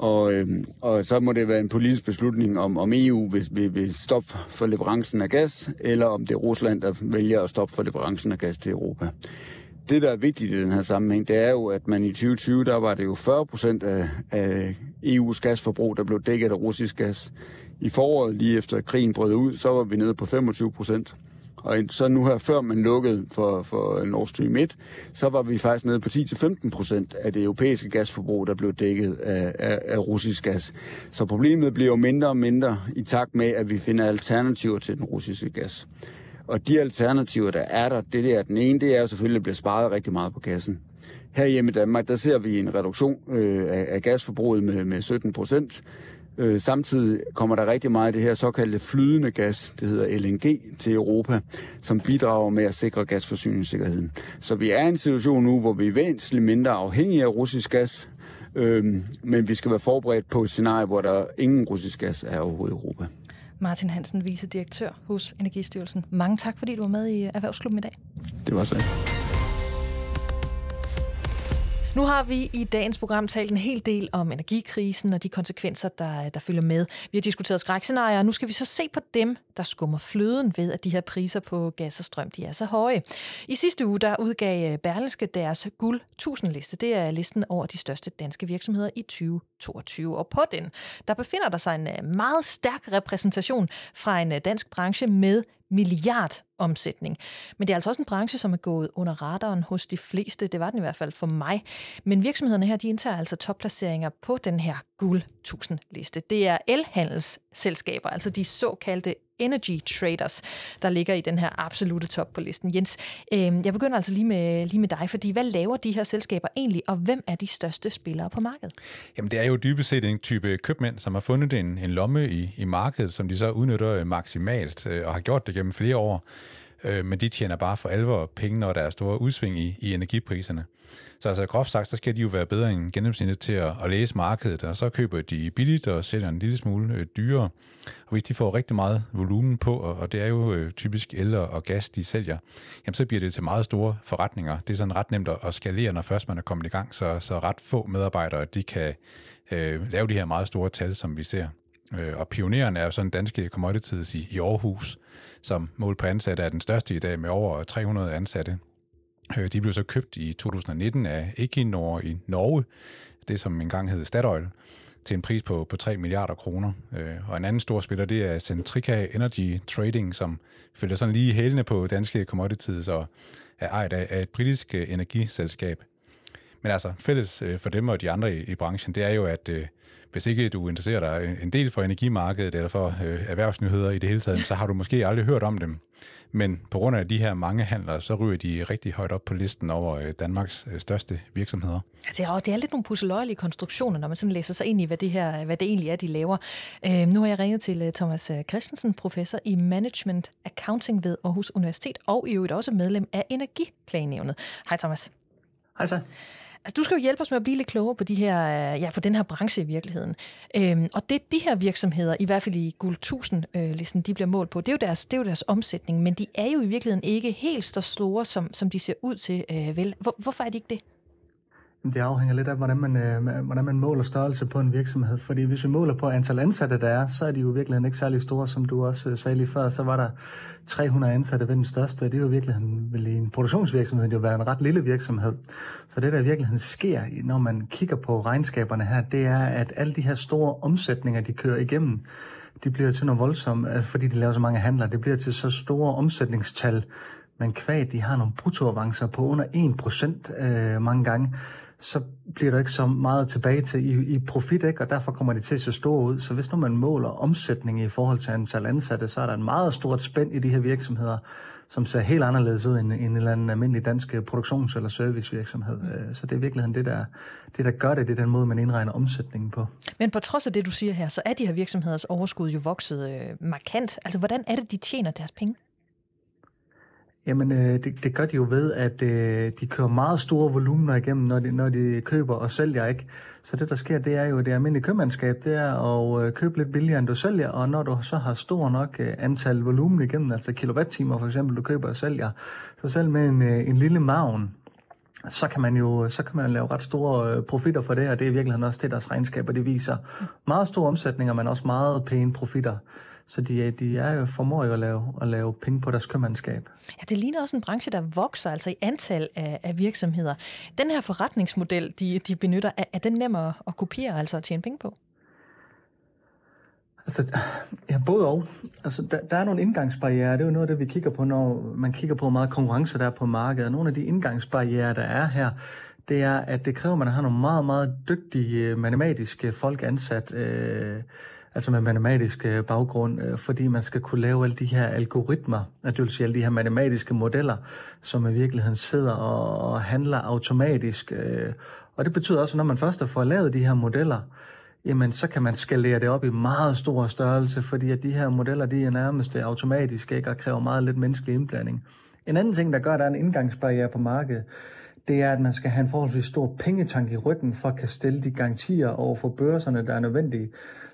Og, øh, og så må det være en politisk beslutning om, om EU vil, vil, vil stoppe for leverancen af gas, eller om det er Rusland, der vælger at stoppe for leverancen af gas til Europa. Det, der er vigtigt i den her sammenhæng, det er jo, at man i 2020, der var det jo 40 procent af, af EU's gasforbrug, der blev dækket af russisk gas. I foråret, lige efter krigen brød ud, så var vi nede på 25 procent. Og så nu her, før man lukkede for, for Nord Stream 1, så var vi faktisk nede på 10-15 procent af det europæiske gasforbrug, der blev dækket af, af, af russisk gas. Så problemet bliver jo mindre og mindre i takt med, at vi finder alternativer til den russiske gas. Og de alternativer, der er der, det der, den ene, det er jo selvfølgelig, at der bliver sparet rigtig meget på gassen. Her hjemme i Danmark, der ser vi en reduktion øh, af, af gasforbruget med, med 17 procent. Øh, samtidig kommer der rigtig meget af det her såkaldte flydende gas, det hedder LNG, til Europa, som bidrager med at sikre gasforsyningssikkerheden. Så vi er i en situation nu, hvor vi er væsentligt mindre afhængige af russisk gas, øh, men vi skal være forberedt på et scenarie, hvor der ingen russisk gas er overhovedet i Europa. Martin Hansen, vicedirektør hos Energistyrelsen. Mange tak, fordi du var med i Erhvervsklubben i dag. Det var så. Nu har vi i dagens program talt en hel del om energikrisen og de konsekvenser, der, der følger med. Vi har diskuteret skrækscenarier, og nu skal vi så se på dem, der skummer fløden ved, at de her priser på gas og strøm de er så høje. I sidste uge der udgav øh, Berlingske deres guld 1000 liste. Det er listen over de største danske virksomheder i 2022. Og på den, der befinder der sig en øh, meget stærk repræsentation fra en øh, dansk branche med milliard omsætning. Men det er altså også en branche, som er gået under radaren hos de fleste. Det var den i hvert fald for mig. Men virksomhederne her, de indtager altså topplaceringer på den her guld 1000 liste. Det er elhandelsselskaber, altså de såkaldte energy traders, der ligger i den her absolute top på listen. Jens, øh, jeg begynder altså lige med, lige med dig, fordi hvad laver de her selskaber egentlig, og hvem er de største spillere på markedet? Jamen det er jo dybest set en type købmænd, som har fundet en, en lomme i, i markedet, som de så udnytter øh, maksimalt, øh, og har gjort det gennem flere år øh, men de tjener bare for alvor penge, når der er store udsving i, i energipriserne. Så altså groft sagt, så skal de jo være bedre end gennemsnittet til at, at læse markedet, og så køber de billigt og sælger en lille smule øh, dyrere. Og hvis de får rigtig meget volumen på, og, og det er jo øh, typisk el og gas, de sælger, jamen så bliver det til meget store forretninger. Det er sådan ret nemt at skalere, når først man er kommet i gang, så, så ret få medarbejdere, de kan øh, lave de her meget store tal, som vi ser. Øh, og pioneren er jo sådan danske commodities i, i Aarhus, som mål på ansatte er den største i dag med over 300 ansatte. Øh, de blev så købt i 2019 af Equinor i Norge, det som engang hed Statoil, til en pris på, på 3 milliarder kroner. Øh, og en anden stor spiller, det er Centrica Energy Trading, som følger sådan lige hælene på danske commodities og er ejet af et britisk energiselskab. Men altså, fælles for dem og de andre i, i branchen, det er jo, at hvis ikke du interesserer dig en del for energimarkedet eller for øh, erhvervsnyheder i det hele taget, så har du måske aldrig hørt om dem. Men på grund af de her mange handler, så ryger de rigtig højt op på listen over øh, Danmarks øh, største virksomheder. Altså, det er lidt nogle pusseløjelige konstruktioner, når man sådan læser sig ind i, hvad det, her, hvad det egentlig er, de laver. Øh, nu har jeg ringet til øh, Thomas øh, Christensen, professor i Management Accounting ved Aarhus Universitet, og i øvrigt også medlem af Energiklagenævnet. Hej Thomas. Hej så. Altså, du skal jo hjælpe os med at blive lidt klogere på, de her, øh, ja, på den her branche i virkeligheden. Øhm, og det de her virksomheder, i hvert fald i Guld 1000-listen, øh, de bliver målt på, det er, jo deres, det er jo deres omsætning, men de er jo i virkeligheden ikke helt så store, som, som de ser ud til. Øh, vel? Hvor, hvorfor er de ikke det? Det afhænger lidt af, hvordan man, øh, hvordan man måler størrelse på en virksomhed. Fordi hvis vi måler på antal ansatte, der er, så er de jo virkelig ikke særlig store, som du også øh, sagde lige før. Så var der 300 ansatte ved den største. Det er jo virkelig vil i en produktionsvirksomhed det jo være en ret lille virksomhed. Så det, der i virkeligheden sker, når man kigger på regnskaberne her, det er, at alle de her store omsætninger, de kører igennem, de bliver til noget voldsomt, øh, fordi de laver så mange handler. Det bliver til så store omsætningstal, men kvad, de har nogle bruttoavancer på under 1% øh, mange gange så bliver der ikke så meget tilbage til i, i profit, ikke? og derfor kommer det til at se store ud. Så hvis nu man måler omsætning i forhold til antal ansatte, så er der en meget stort spænd i de her virksomheder, som ser helt anderledes ud end, en eller anden almindelig dansk produktions- eller servicevirksomhed. Øh, så det er i virkeligheden det, der, det, der gør det, det er den måde, man indregner omsætningen på. Men på trods af det, du siger her, så er de her virksomheders overskud jo vokset øh, markant. Altså, hvordan er det, de tjener deres penge? Jamen, øh, det, det gør de jo ved, at øh, de kører meget store volumener igennem, når de, når de køber og sælger, ikke? Så det, der sker, det er jo det almindelige købmandskab, det er at øh, købe lidt billigere, end du sælger, og når du så har stor nok øh, antal volumen igennem, altså kilowatt-timer for eksempel, du køber og sælger, så selv med en, øh, en lille maven, så kan man jo så kan man lave ret store øh, profitter for det, og det er i virkeligheden også det, deres regnskaber det viser. Meget store omsætninger, men også meget pæne profitter. Så de, de er jo, formår jo at lave, at lave penge på deres købmandskab. Ja, det ligner også en branche, der vokser altså i antal af, af virksomheder. Den her forretningsmodel, de, de benytter, er, er den nemmere at kopiere, altså at tjene penge på? Altså, ja, både og. Altså, der, der er nogle indgangsbarriere. Det er jo noget af det, vi kigger på, når man kigger på, hvor meget konkurrence der er på markedet. Nogle af de indgangsbarriere, der er her, det er, at det kræver, at man har nogle meget, meget dygtige øh, matematiske folk ansat. Øh, altså med matematisk øh, baggrund, øh, fordi man skal kunne lave alle de her algoritmer, at det vil sige alle de her matematiske modeller, som i virkeligheden sidder og handler automatisk. Øh. Og det betyder også, at når man først har fået lavet de her modeller, jamen så kan man skalere det op i meget stor størrelse, fordi at de her modeller, de er nærmest automatiske, ikke, og kræver meget lidt menneskelig indblanding. En anden ting, der gør, at der er en indgangsbarriere på markedet, det er, at man skal have en forholdsvis stor pengetank i ryggen for at kan stille de garantier over for børserne, der er nødvendige.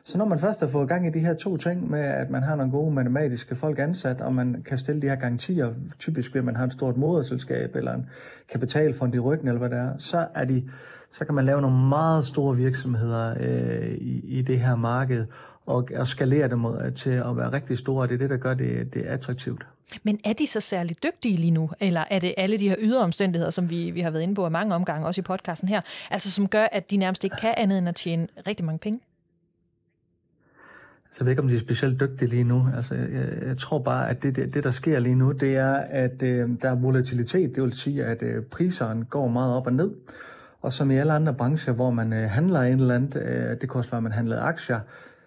Så når man først har fået gang i de her to ting med, at man har nogle gode matematiske folk ansat, og man kan stille de her garantier, typisk ved at man har et stort moderselskab eller en kapitalfond i ryggen, eller hvad det er, så, er de, så kan man lave nogle meget store virksomheder øh, i, i det her marked, og, og skalere dem til at være rigtig store, og det er det, der gør det, det attraktivt. Men er de så særligt dygtige lige nu, eller er det alle de her ydre omstændigheder, som vi, vi har været inde på af mange omgange, også i podcasten her, altså som gør, at de nærmest ikke kan andet end at tjene rigtig mange penge? Så jeg ved ikke, om de er specielt dygtige lige nu. Altså, jeg, jeg tror bare, at det, det, det, der sker lige nu, det er, at øh, der er volatilitet. Det vil sige, at øh, priserne går meget op og ned. Og som i alle andre brancher, hvor man øh, handler en eller andet, øh, det kan også være, at man handler aktier,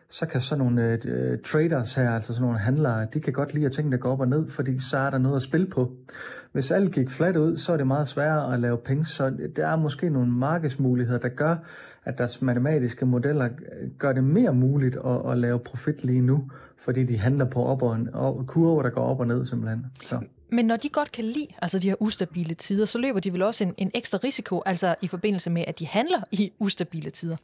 så kan sådan nogle øh, øh, traders her, altså sådan nogle handlere, de kan godt lide at tingene går op og ned, fordi så er der noget at spille på. Hvis alt gik fladt ud, så er det meget sværere at lave penge, så der er måske nogle markedsmuligheder, der gør, at deres matematiske modeller øh, gør det mere muligt at, at lave profit lige nu, fordi de handler på op og, og kurver, der går op og ned simpelthen. Så. Men når de godt kan lide altså de her ustabile tider, så løber de vel også en, en ekstra risiko, altså i forbindelse med, at de handler i ustabile tider?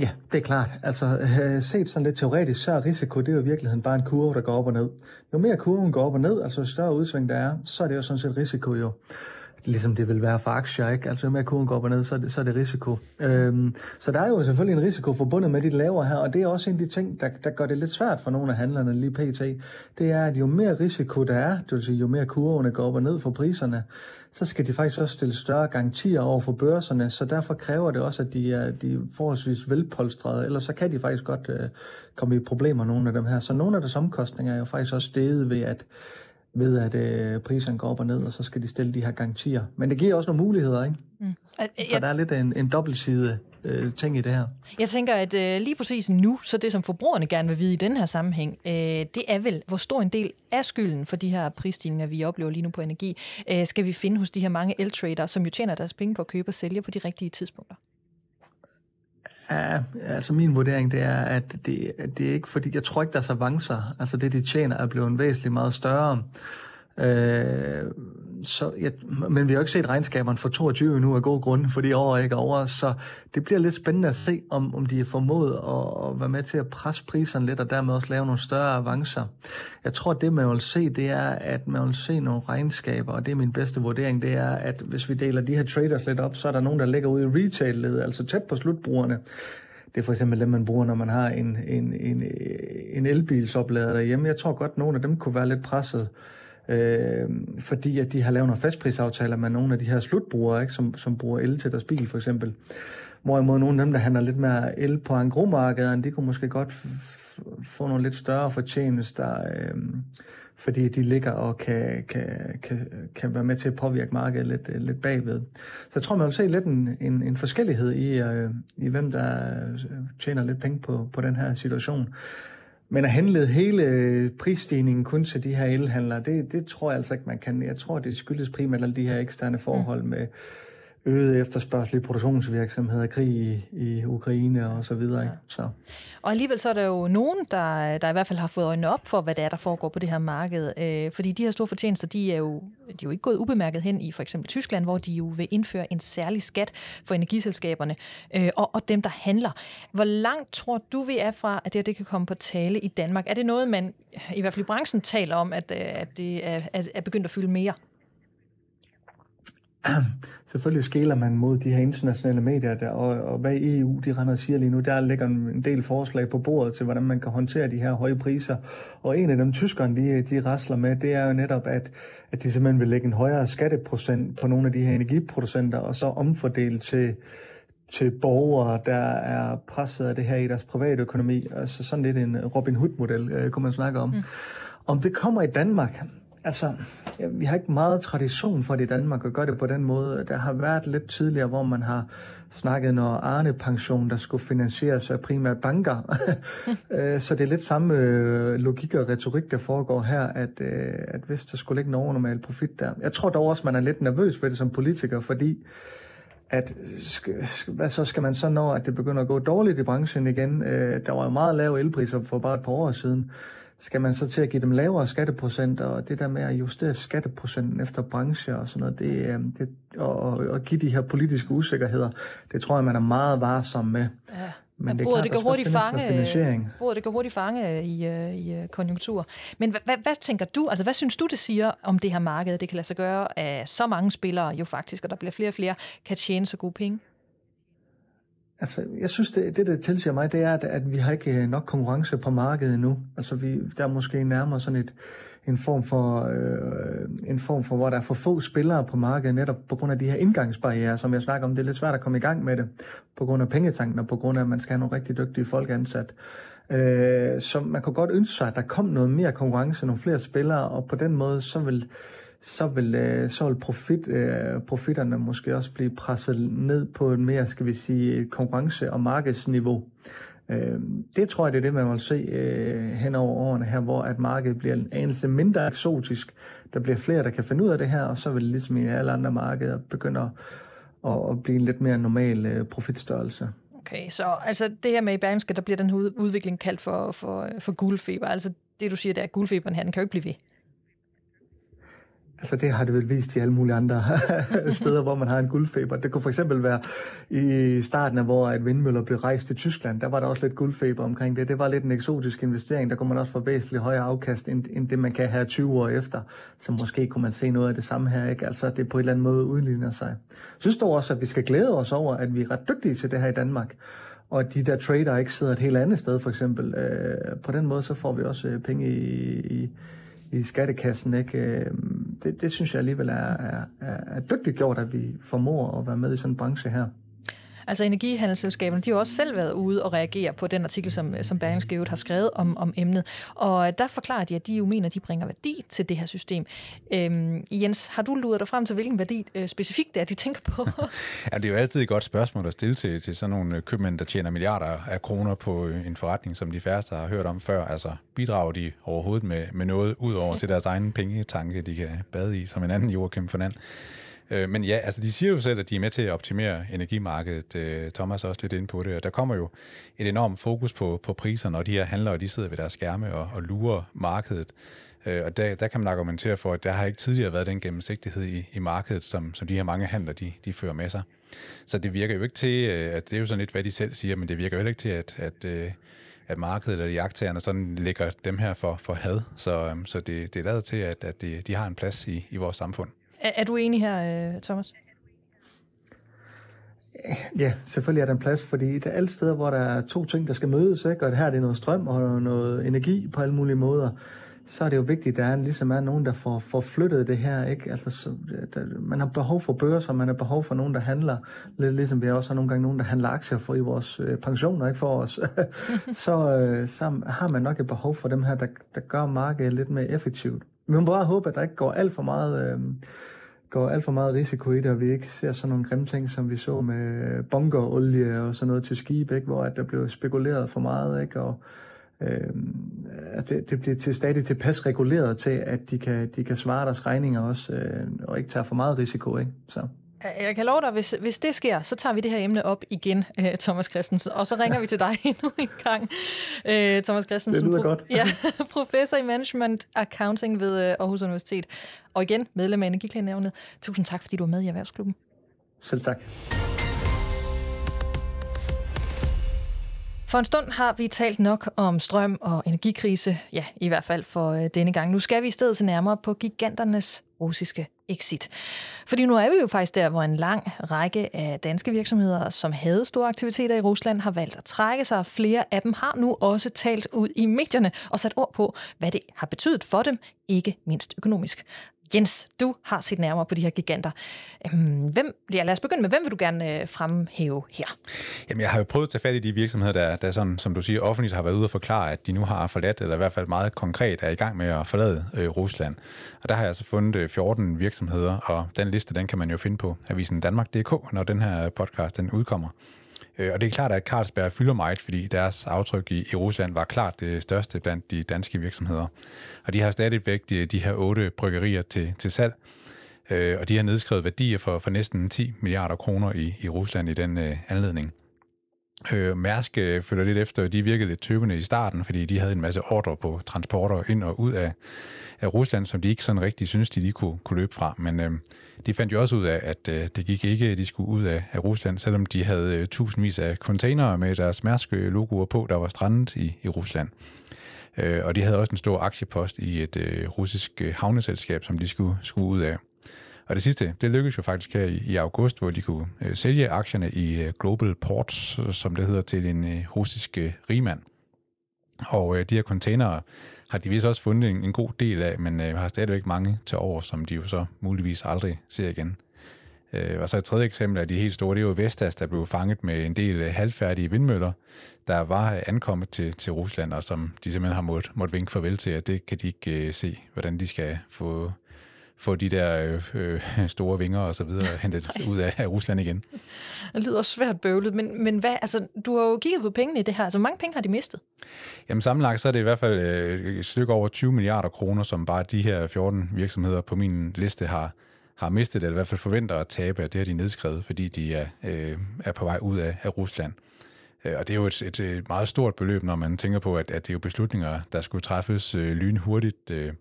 Ja, det er klart. Altså, øh, set sådan lidt teoretisk, så er risiko, det er jo i virkeligheden bare en kurve, der går op og ned. Jo mere kurven går op og ned, altså jo større udsving der er, så er det jo sådan set risiko jo ligesom det vil være for aktier, ikke? Altså, mere kurven går op og ned, så er det, så er det risiko. Øhm, så der er jo selvfølgelig en risiko forbundet med de laver her, og det er også en af de ting, der, der gør det lidt svært for nogle af handlerne lige pt. Det er, at jo mere risiko der er, det vil sige, jo mere kurvene går op og ned for priserne, så skal de faktisk også stille større garantier over for børserne, så derfor kræver det også, at de er, de er forholdsvis velpolstrede, ellers så kan de faktisk godt øh, komme i problemer, nogle af dem her. Så nogle af deres omkostninger er jo faktisk også steget ved, at ved at øh, priserne går op og ned, og så skal de stille de her garantier. Men det giver også nogle muligheder, ikke? Mm. Så der er lidt en, en dobbeltside øh, ting i det her. Jeg tænker, at øh, lige præcis nu, så det som forbrugerne gerne vil vide i den her sammenhæng, øh, det er vel, hvor stor en del af skylden for de her prisstigninger, vi oplever lige nu på energi, øh, skal vi finde hos de her mange el-trader, som jo tjener deres penge på at købe og sælge på de rigtige tidspunkter? Ja, altså min vurdering det er, at det, det er ikke fordi, jeg tror ikke, deres avancer, altså det de tjener, er blevet væsentligt meget større. Øh, så, ja, men vi har jo ikke set regnskaberne for 22 nu af god grund, fordi år er ikke over, så det bliver lidt spændende at se, om, om de er formået at, at være med til at presse priserne lidt, og dermed også lave nogle større avancer. Jeg tror, at det man vil se, det er, at man vil se nogle regnskaber, og det er min bedste vurdering, det er, at hvis vi deler de her traders lidt op, så er der nogen, der ligger ude i retail-ledet, altså tæt på slutbrugerne, det er for eksempel dem, man bruger, når man har en, en, en, en elbilsoplader derhjemme. Jeg tror godt, at nogle af dem kunne være lidt presset øh, fordi at de har lavet nogle fastprisaftaler med nogle af de her slutbrugere, ikke, som, som bruger el til deres bil for eksempel. Hvorimod nogle af dem, der handler lidt mere el på engromarkederne, de kunne måske godt få nogle lidt større fortjenester, øh, fordi de ligger og kan, kan, kan, kan være med til at påvirke markedet lidt, lidt bagved. Så jeg tror, man vil se lidt en, en, en forskellighed i, øh, i, hvem der tjener lidt penge på, på den her situation. Men at handle hele prisstigningen kun til de her elhandlere, det, det tror jeg altså ikke, man kan. Jeg tror, det skyldes primært alle de her eksterne forhold mm. med øget efterspørgsel i produktionsvirksomheder, krig i, i Ukraine og så videre. Ja. Så. Og alligevel så er der jo nogen, der, der i hvert fald har fået øjnene op for, hvad det er, der foregår på det her marked. Øh, fordi de her store fortjenester, de er, jo, de er jo ikke gået ubemærket hen i for eksempel Tyskland, hvor de jo vil indføre en særlig skat for energiselskaberne øh, og, og dem, der handler. Hvor langt tror du, vi er fra, at det her det kan komme på tale i Danmark? Er det noget, man i hvert fald i branchen taler om, at, øh, at det er, er begyndt at fylde mere? selvfølgelig skæler man mod de her internationale medier, der, og, og hvad EU de render og siger lige nu, der ligger en del forslag på bordet til, hvordan man kan håndtere de her høje priser. Og en af dem, tyskerne de, de rasler med, det er jo netop, at, at de simpelthen vil lægge en højere skatteprocent på nogle af de her energiproducenter, og så omfordele til, til borgere, der er presset af det her i deres private økonomi. Altså sådan lidt en Robin Hood-model, øh, kunne man snakke om. Mm. Om det kommer i Danmark, Altså, ja, vi har ikke meget tradition for det i Danmark at gøre det på den måde. Der har været lidt tidligere, hvor man har snakket når Arne-pension, der skulle finansieres af primært banker. Øh, så det er lidt samme øh, logik og retorik, der foregår her, at, øh, at hvis der skulle ligge en overnormal profit der. Jeg tror dog også, man er lidt nervøs ved det som politiker, fordi at hvad så skal man så nå, at det begynder at gå dårligt i branchen igen? Der var jo meget lave elpriser for bare et par år siden skal man så til at give dem lavere skatteprocenter, og det der med at justere skatteprocenten efter brancher og sådan noget, det, øh, det, og, og give de her politiske usikkerheder, det tror jeg, man er meget varsom med. Ja. Men det, bordet, det kan hurtigt fange, bordet, det kan hurtigt fange i, øh, i øh, konjunktur. Men hvad, hvad, hvad tænker du, altså hvad synes du, det siger om det her marked, det kan lade sig gøre, at så mange spillere jo faktisk, og der bliver flere og flere, kan tjene så gode penge? Altså, jeg synes, det, det der tilsiger mig, det er, at, at vi har ikke øh, nok konkurrence på markedet endnu. Altså, vi, der er måske nærmere sådan et, en form for, øh, en form for, hvor der er for få spillere på markedet, netop på grund af de her indgangsbarriere, som jeg snakker om. Det er lidt svært at komme i gang med det, på grund af pengetanken, og på grund af, at man skal have nogle rigtig dygtige folk ansat. Øh, så man kunne godt ønske sig, at der kom noget mere konkurrence, nogle flere spillere, og på den måde, så vil, så vil, øh, så vil profit, øh, profitterne måske også blive presset ned på en mere, skal vi sige, konkurrence- og markedsniveau. Øh, det tror jeg, det er det, man vil se øh, hen over årene her, hvor at markedet bliver en anelse mindre eksotisk. Der bliver flere, der kan finde ud af det her, og så vil det ligesom i alle andre markeder begynde at, at, blive en lidt mere normal profitstørrelse. Okay, så altså det her med i Bergenske, der bliver den her udvikling kaldt for, for, for guldfeber. Altså det, du siger, det er, at guldfeberen her, den kan jo ikke blive ved. Altså det har det vel vist i alle mulige andre steder, hvor man har en guldfeber. Det kunne for eksempel være i starten af, hvor et vindmøller blev rejst til Tyskland. Der var der også lidt guldfeber omkring det. Det var lidt en eksotisk investering. Der kunne man også få væsentligt højere afkast, end, end det man kan have 20 år efter. Så måske kunne man se noget af det samme her. Ikke? Altså det på en eller anden måde udligner sig. Jeg synes dog også, at vi skal glæde os over, at vi er ret dygtige til det her i Danmark og at de der trader ikke sidder et helt andet sted, for eksempel. Øh, på den måde, så får vi også øh, penge i, i, i skattekassen. Ikke? Øhm, det, det synes jeg alligevel er, er, er dygtigt gjort, at vi formår at være med i sådan en branche her. Altså energihandelsselskaberne, de har også selv været ude og reagere på den artikel, som, som Berlingske har skrevet om, om emnet. Og der forklarer de, at de jo mener, at de bringer værdi til det her system. Øhm, Jens, har du luret dig frem til, hvilken værdi øh, specifikt det er, de tænker på? ja, det er jo altid et godt spørgsmål at stille til, til sådan nogle købmænd, der tjener milliarder af kroner på øh, en forretning, som de færreste har hørt om før. Altså, bidrager de overhovedet med, med noget ud over til deres egen pengetanke, de kan bade i, som en anden Joachim Fernand? Øh, men ja, altså de siger jo selv, at de er med til at optimere energimarkedet. Øh, Thomas er også lidt inde på det, og der kommer jo et enormt fokus på, på priserne, og de her handlere, de sidder ved deres skærme og, og lurer markedet. Øh, og der, der kan man argumentere for, at der har ikke tidligere været den gennemsigtighed i, i markedet, som, som de her mange handler, de, de fører med sig. Så det virker jo ikke til, øh, at det er jo sådan lidt, hvad de selv siger, men det virker jo heller ikke til, at, at, øh, at markedet eller jagttagerne sådan lægger dem her for, for had. Så, øhm, så det, det er lavet til, at, at de, de har en plads i, i vores samfund. Er, er du enig her, øh, Thomas? Ja, selvfølgelig er der en plads, fordi det er alle steder, hvor der er to ting, der skal mødes, ikke? og her er det noget strøm og noget energi på alle mulige måder, så er det jo vigtigt, at der er, ligesom er nogen, der får, får flyttet det her. Ikke? Altså, så, der, man har behov for børser, man har behov for nogen, der handler, lidt ligesom vi også har nogle gange nogen, der handler aktier for i vores øh, pensioner, ikke for os. så, øh, så har man nok et behov for dem her, der, der gør markedet lidt mere effektivt. Vi må bare håbe, at der ikke går alt for meget... Øh, går alt for meget risiko i det, og vi ikke ser sådan nogle grimme ting, som vi så med bunkerolie og sådan noget til skib, ikke? hvor at der blev spekuleret for meget, ikke? og øh, at det, det bliver til stadig tilpas reguleret til, at de kan, de kan svare deres regninger også, øh, og ikke tage for meget risiko. Ikke? Så. Jeg kan love dig, hvis, hvis det sker, så tager vi det her emne op igen, øh, Thomas Christensen, og så ringer vi til dig endnu en gang. Øh, Thomas Christensen, det lyder godt. ja, professor i Management Accounting ved øh, Aarhus Universitet, og igen medlem af Energiklagenævnet. Tusind tak, fordi du var med i Erhvervsklubben. Selv tak. For en stund har vi talt nok om strøm og energikrise, ja, i hvert fald for denne gang. Nu skal vi i stedet se nærmere på giganternes russiske exit. Fordi nu er vi jo faktisk der, hvor en lang række af danske virksomheder, som havde store aktiviteter i Rusland, har valgt at trække sig. Flere af dem har nu også talt ud i medierne og sat ord på, hvad det har betydet for dem, ikke mindst økonomisk. Jens, du har set nærmere på de her giganter. Øhm, hvem, ja, lad os begynde med, hvem vil du gerne øh, fremhæve her? Jamen, jeg har jo prøvet at tage fat i de virksomheder, der, der sådan, som du siger, offentligt har været ude og forklare, at de nu har forladt, eller i hvert fald meget konkret er i gang med at forlade øh, Rusland. Og der har jeg så fundet øh, 14 virksomheder, og den liste, den kan man jo finde på avisen Danmark.dk, når den her podcast den udkommer. Øh, og det er klart, at Carlsberg fylder meget, fordi deres aftryk i, i Rusland var klart det største blandt de danske virksomheder. Og de har stadigvæk de, de her otte bryggerier til, til salg, øh, og de har nedskrevet værdier for, for næsten 10 milliarder kroner i, i Rusland i den øh, anledning. Øh, Mærsk øh, følger lidt efter, de virkede lidt tøvende i starten, fordi de havde en masse ordre på transporter ind og ud af, af Rusland, som de ikke sådan rigtig synes, de lige kunne, kunne løbe fra. Men øh, de fandt jo også ud af, at øh, det gik ikke, at de skulle ud af, af Rusland, selvom de havde øh, tusindvis af containere med deres Mærsk-logoer øh, på, der var strandet i, i Rusland. Øh, og de havde også en stor aktiepost i et øh, russisk øh, havneselskab, som de skulle, skulle ud af. Og det sidste, det lykkedes jo faktisk her i, i august, hvor de kunne øh, sælge aktierne i øh, Global Ports, øh, som det hedder, til en øh, russisk øh, rigmand. Og øh, de her containere har de vist også fundet en, en god del af, men øh, har stadigvæk mange til over, som de jo så muligvis aldrig ser igen. Øh, og så et tredje eksempel af de helt store, det er jo Vestas, der blev fanget med en del øh, halvfærdige vindmøller, der var øh, ankommet til, til Rusland, og som de simpelthen har måttet, måtte vinke farvel til, at det kan de ikke øh, se, hvordan de skal få få de der øh, øh store vinger og så videre hentet ud af, af Rusland igen. Det lyder svært bøvlet, men, men hvad, altså, du har jo kigget på pengene i det her. Altså, hvor mange penge har de mistet? Jamen sammenlagt så er det i hvert fald øh, et stykke over 20 milliarder kroner, som bare de her 14 virksomheder på min liste har, har mistet, eller i hvert fald forventer at tabe, det har de nedskrevet, fordi de er, øh, er på vej ud af, af Rusland. Øh, og det er jo et, et, et meget stort beløb, når man tænker på, at, at det er jo beslutninger, der skulle træffes øh, lynhurtigt. Øh,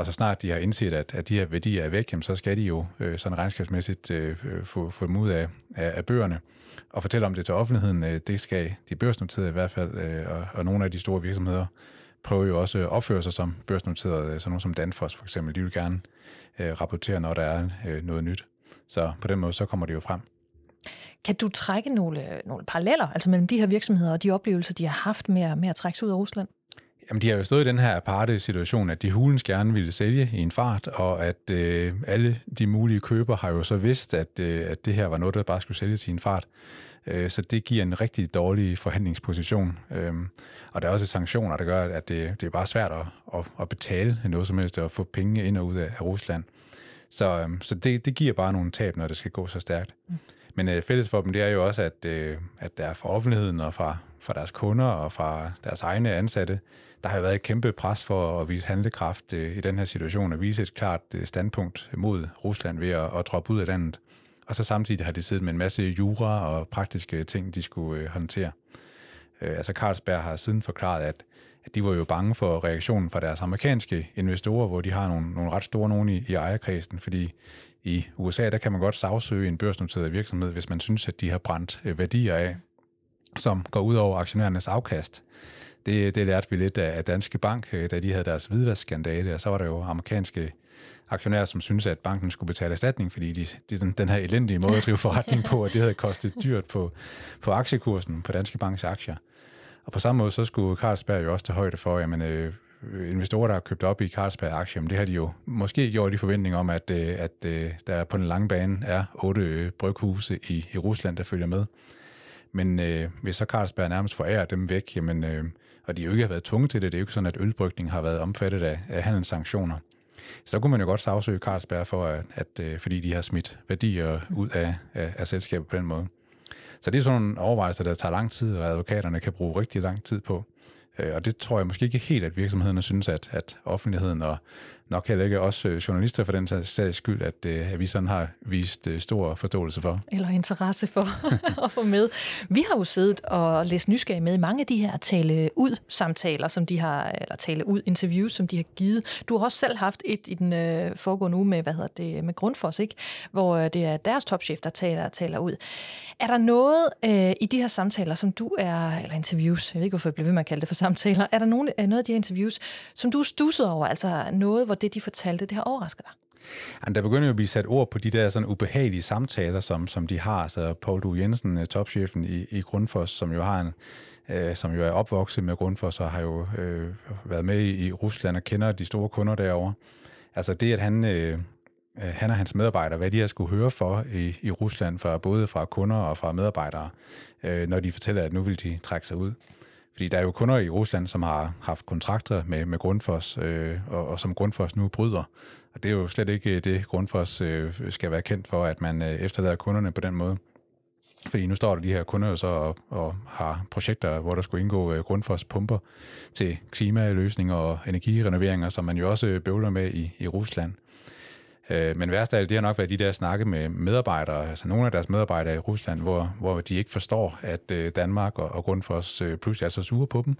og så snart de har indset, at, at de her værdier er væk, jamen, så skal de jo øh, sådan regnskabsmæssigt øh, øh, få, få dem ud af, af, af bøgerne og fortælle om det til offentligheden. Øh, det skal de børsnoterede i hvert fald, øh, og, og nogle af de store virksomheder prøver jo også at opføre sig som børsnoterede, øh, sådan nogle som Danfoss for eksempel. De vil gerne øh, rapportere, når der er øh, noget nyt. Så på den måde, så kommer det jo frem. Kan du trække nogle, øh, nogle paralleller altså mellem de her virksomheder og de oplevelser, de har haft med, med at trække sig ud af Rusland? Jamen, de har jo stået i den her aparte situation, at de hulens gerne ville sælge i en fart, og at øh, alle de mulige køber har jo så vidst, at, øh, at det her var noget, der bare skulle sælges i en fart. Øh, så det giver en rigtig dårlig forhandlingsposition. Øh, og der er også sanktioner, der gør, at det, det er bare svært at, at, at betale noget som helst, og få penge ind og ud af, af Rusland. Så, øh, så det, det giver bare nogle tab, når det skal gå så stærkt. Mm. Men øh, fælles for dem, det er jo også, at, øh, at der er fra offentligheden og fra, fra deres kunder og fra deres egne ansatte, der har været et kæmpe pres for at vise handlekraft øh, i den her situation, og vise et klart øh, standpunkt mod Rusland ved at, at droppe ud af landet. Og så samtidig har de siddet med en masse jura og praktiske ting, de skulle øh, håndtere. Øh, altså Carlsberg har siden forklaret, at, at de var jo bange for reaktionen fra deres amerikanske investorer, hvor de har nogle, nogle ret store nogen i, i ejerkredsen, fordi i USA, der kan man godt sagsøge en børsnoteret virksomhed, hvis man synes, at de har brændt øh, værdier af, som går ud over aktionærernes afkast. Det, det lærte vi lidt af Danske Bank, øh, da de havde deres hvidvaskskandale, og så var der jo amerikanske aktionærer, som syntes, at banken skulle betale erstatning, fordi de, de, den, den her elendige måde at drive forretning på, og det havde kostet dyrt på, på aktiekursen på Danske Banks aktier. Og på samme måde, så skulle Carlsberg jo også tage højde for, jamen, øh, investorer, der har købt op i Carlsberg aktier, det har de jo måske gjort i forventning om, at, øh, at øh, der på den lange bane er otte bryghuse i, i Rusland, der følger med. Men øh, hvis så Carlsberg nærmest forærer dem væk, jamen, øh, og de jo ikke har været tvunget til det, det er jo ikke sådan, at ølbrygning har været omfattet af, af handelssanktioner, så kunne man jo godt sagsøge Carlsberg for, at, at, øh, fordi de har smidt værdier ud af, af, af selskabet på den måde. Så det er sådan nogle overvejelser, der tager lang tid, og advokaterne kan bruge rigtig lang tid på. Øh, og det tror jeg måske ikke helt, at virksomhederne synes, at, at offentligheden og nok heller ikke også øh, journalister for den sags skyld, at, øh, at vi sådan har vist øh, stor forståelse for. Eller interesse for at få med. Vi har jo siddet og læst nysgerrig med i mange af de her tale ud samtaler, som de har, eller tale ud interviews, som de har givet. Du har også selv haft et i den øh, foregående uge med, hvad hedder det, med Grundfos, ikke? hvor øh, det er deres topchef, der taler, taler ud. Er der noget øh, i de her samtaler, som du er, eller interviews, jeg ved ikke, hvorfor jeg bliver ved med at kalde det for samtaler, er der nogen, noget af de her interviews, som du er stusset over, altså noget, hvor det, de fortalte, det har overrasket dig? Jamen, der begynder jo at blive sat ord på de der sådan ubehagelige samtaler, som, som de har. Altså, Så Paul Du Jensen, øh, topchefen i, i Grundfos, som jo har en, øh, som jo er opvokset med Grundfos og har jo øh, været med i, i Rusland og kender de store kunder derovre. Altså det, at han, øh, øh han og hans medarbejdere, hvad de har skulle høre for i, i Rusland, for både fra kunder og fra medarbejdere, øh, når de fortæller, at nu vil de trække sig ud. Fordi der er jo kunder i Rusland, som har haft kontrakter med, med Grundfos, øh, og, og som Grundfos nu bryder. Og det er jo slet ikke øh, det, Grundfos øh, skal være kendt for, at man øh, efterlader kunderne på den måde. Fordi nu står der de her kunder jo så og, og har projekter, hvor der skulle indgå øh, Grundfos pumper til klimaløsninger og energirenoveringer, som man jo også øh, bøvler med i, i Rusland. Øh, men værst af alt, det har nok været de der snakke med medarbejdere, altså nogle af deres medarbejdere i Rusland, hvor, hvor de ikke forstår, at øh, Danmark og, og Grundfos øh, pludselig er så sure på dem.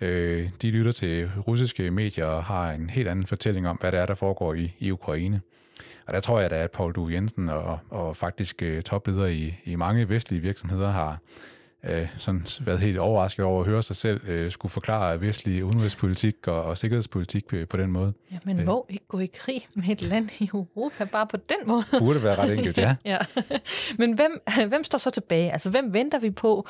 Øh, de lytter til russiske medier og har en helt anden fortælling om, hvad der er, der foregår i, i Ukraine. Og der tror jeg, at Paul Du Jensen og, og faktisk topleder topledere i, i mange vestlige virksomheder har øh, sådan været helt overrasket over at høre sig selv øh, skulle forklare vestlig udenrigspolitik og, og sikkerhedspolitik på, på den måde. Ja, men må ikke gå i krig med et land i Europa bare på den måde. Burde være ret enkelt, ja. ja. Men hvem, hvem står så tilbage? Altså, hvem venter vi på?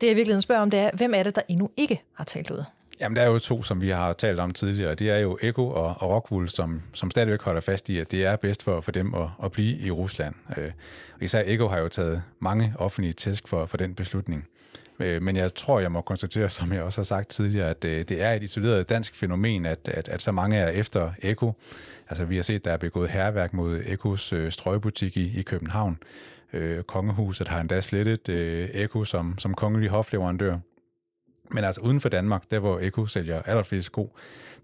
Det jeg virkelig spørger om, det er, hvem er det, der endnu ikke har talt ud? Jamen, der er jo to, som vi har talt om tidligere. Det er jo Eko og, og Rockwool, som, som stadigvæk holder fast i, at det er bedst for, for dem at, at blive i Rusland. Øh, især Eko har jo taget mange offentlige tæsk for, for den beslutning. Øh, men jeg tror, jeg må konstatere, som jeg også har sagt tidligere, at øh, det er et isoleret dansk fænomen, at, at, at så mange er efter Eko. Altså, vi har set, der er begået herværk mod Ekos øh, strøgbutik i, i København. Øh, kongehuset har endda slettet øh, Eko som, som kongelig hofleverandør. Men altså uden for Danmark, der hvor Eko sælger allerflest sko,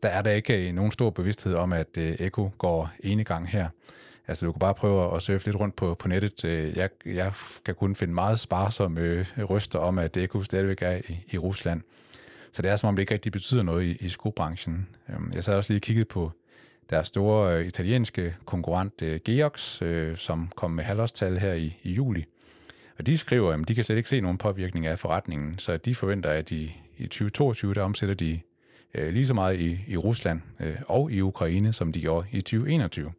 der er der ikke øh, nogen stor bevidsthed om, at øh, Eko går ene gang her. Altså du kan bare prøve at surfe lidt rundt på, på nettet. Øh, jeg, jeg kan kun finde meget sparsomme ryster om, at Eko stadigvæk er i, i Rusland. Så det er som om, det ikke rigtig betyder noget i, i skobranchen. Øhm, jeg sad også lige og kigget på deres store italienske konkurrent Geox, som kom med halvårstal her i, i juli. Og de skriver, at de kan slet ikke se nogen påvirkning af forretningen, så de forventer, at de i 2022, der omsætter de øh, lige så meget i, i Rusland øh, og i Ukraine, som de gjorde i 2021.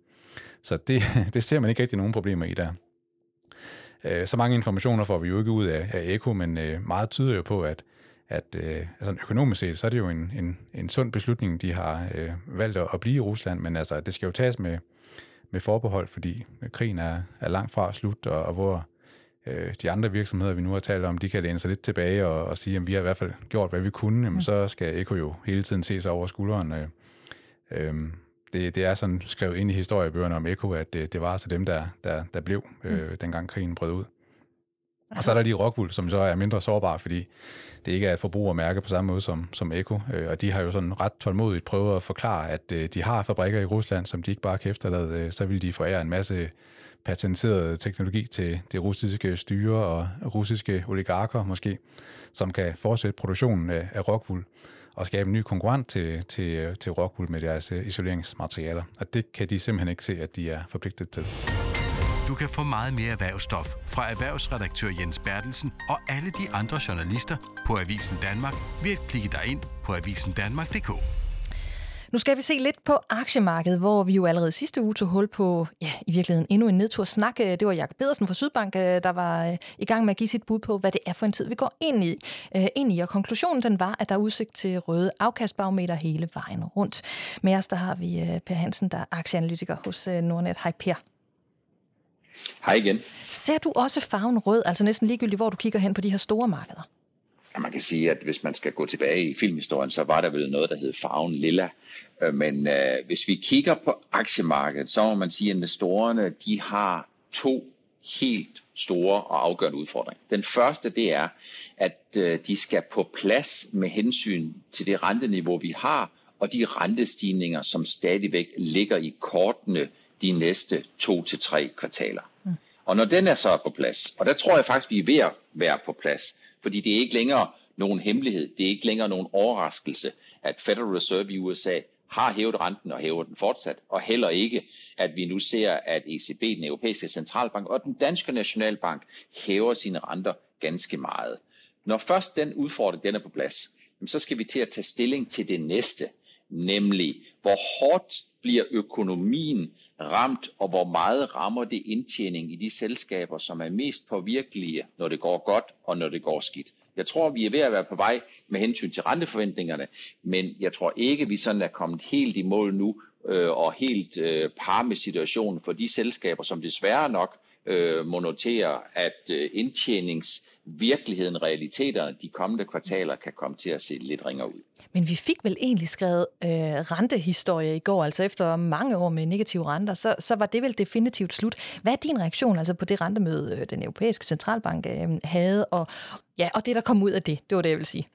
Så det, det ser man ikke rigtig nogen problemer i der. Øh, så mange informationer får vi jo ikke ud af, af Eko, men øh, meget tyder jo på, at, at øh, altså økonomisk set, så er det jo en, en, en sund beslutning, de har øh, valgt at blive i Rusland, men altså, det skal jo tages med, med forbehold, fordi krigen er, er langt fra slut, og, og hvor øh, de andre virksomheder, vi nu har talt om, de kan læne sig lidt tilbage og, og sige, at vi har i hvert fald gjort, hvad vi kunne, jamen, mm. så skal Eko jo hele tiden se sig over skulderen. Øh, øh, det, det er sådan skrevet ind i historiebøgerne om Eko, at det, det var altså dem, der, der, der blev, øh, mm. dengang krigen brød ud. Og så er der lige Rockwool, som så er mindre sårbar, fordi det ikke er et forbrugermærke på samme måde som, som Eko. Øh, og de har jo sådan ret tålmodigt prøvet at forklare, at øh, de har fabrikker i Rusland, som de ikke bare kan efterlade. Øh, så vil de forære en masse patenteret teknologi til det russiske styre og russiske oligarker måske, som kan fortsætte produktionen af, af Rockwool og skabe en ny konkurrent til, til, til Rockwool med deres øh, isoleringsmaterialer. Og det kan de simpelthen ikke se, at de er forpligtet til. Du kan få meget mere erhvervsstof fra erhvervsredaktør Jens Bertelsen og alle de andre journalister på Avisen Danmark ved at klikke dig ind på avisendanmark.dk. Nu skal vi se lidt på aktiemarkedet, hvor vi jo allerede sidste uge tog hul på, ja, i virkeligheden endnu en nedtur snak. Det var Jakob Pedersen fra Sydbank, øh, der var øh, i gang med at give sit bud på, hvad det er for en tid, vi går ind i. Øh, ind i. Og konklusionen den var, at der er udsigt til røde afkastbarometer hele vejen rundt. Med os der har vi Per Hansen, der er aktieanalytiker hos Nordnet. Hej Per. Hej igen. Ser du også farven rød, altså næsten ligegyldigt, hvor du kigger hen på de her store markeder? Man kan sige, at hvis man skal gå tilbage i filmhistorien, så var der vel noget, der hed farven lilla. Øh, men øh, hvis vi kigger på aktiemarkedet, så må man sige, at investorerne de har to helt store og afgørende udfordringer. Den første det er, at øh, de skal på plads med hensyn til det renteniveau, vi har, og de rentestigninger, som stadigvæk ligger i kortene de næste to til tre kvartaler. Mm. Og når den er så på plads, og der tror jeg faktisk, vi er ved at være på plads, fordi det er ikke længere nogen hemmelighed, det er ikke længere nogen overraskelse, at Federal Reserve i USA har hævet renten og hæver den fortsat, og heller ikke, at vi nu ser, at ECB, den europæiske centralbank og den danske nationalbank hæver sine renter ganske meget. Når først den udfordring den er på plads, så skal vi til at tage stilling til det næste, nemlig hvor hårdt bliver økonomien ramt, og hvor meget rammer det indtjening i de selskaber, som er mest påvirkelige, når det går godt og når det går skidt. Jeg tror, vi er ved at være på vej med hensyn til renteforventningerne, men jeg tror ikke, vi sådan er kommet helt i mål nu øh, og helt øh, par med situationen for de selskaber, som desværre nok øh, må notere, at øh, indtjenings virkeligheden, realiteterne, de kommende kvartaler kan komme til at se lidt ringere ud. Men vi fik vel egentlig skrevet øh, rentehistorie i går, altså efter mange år med negative renter, så, så var det vel definitivt slut. Hvad er din reaktion altså på det rentemøde, øh, den europæiske centralbank øh, havde, og, ja, og det, der kom ud af det? Det var det, jeg vil sige.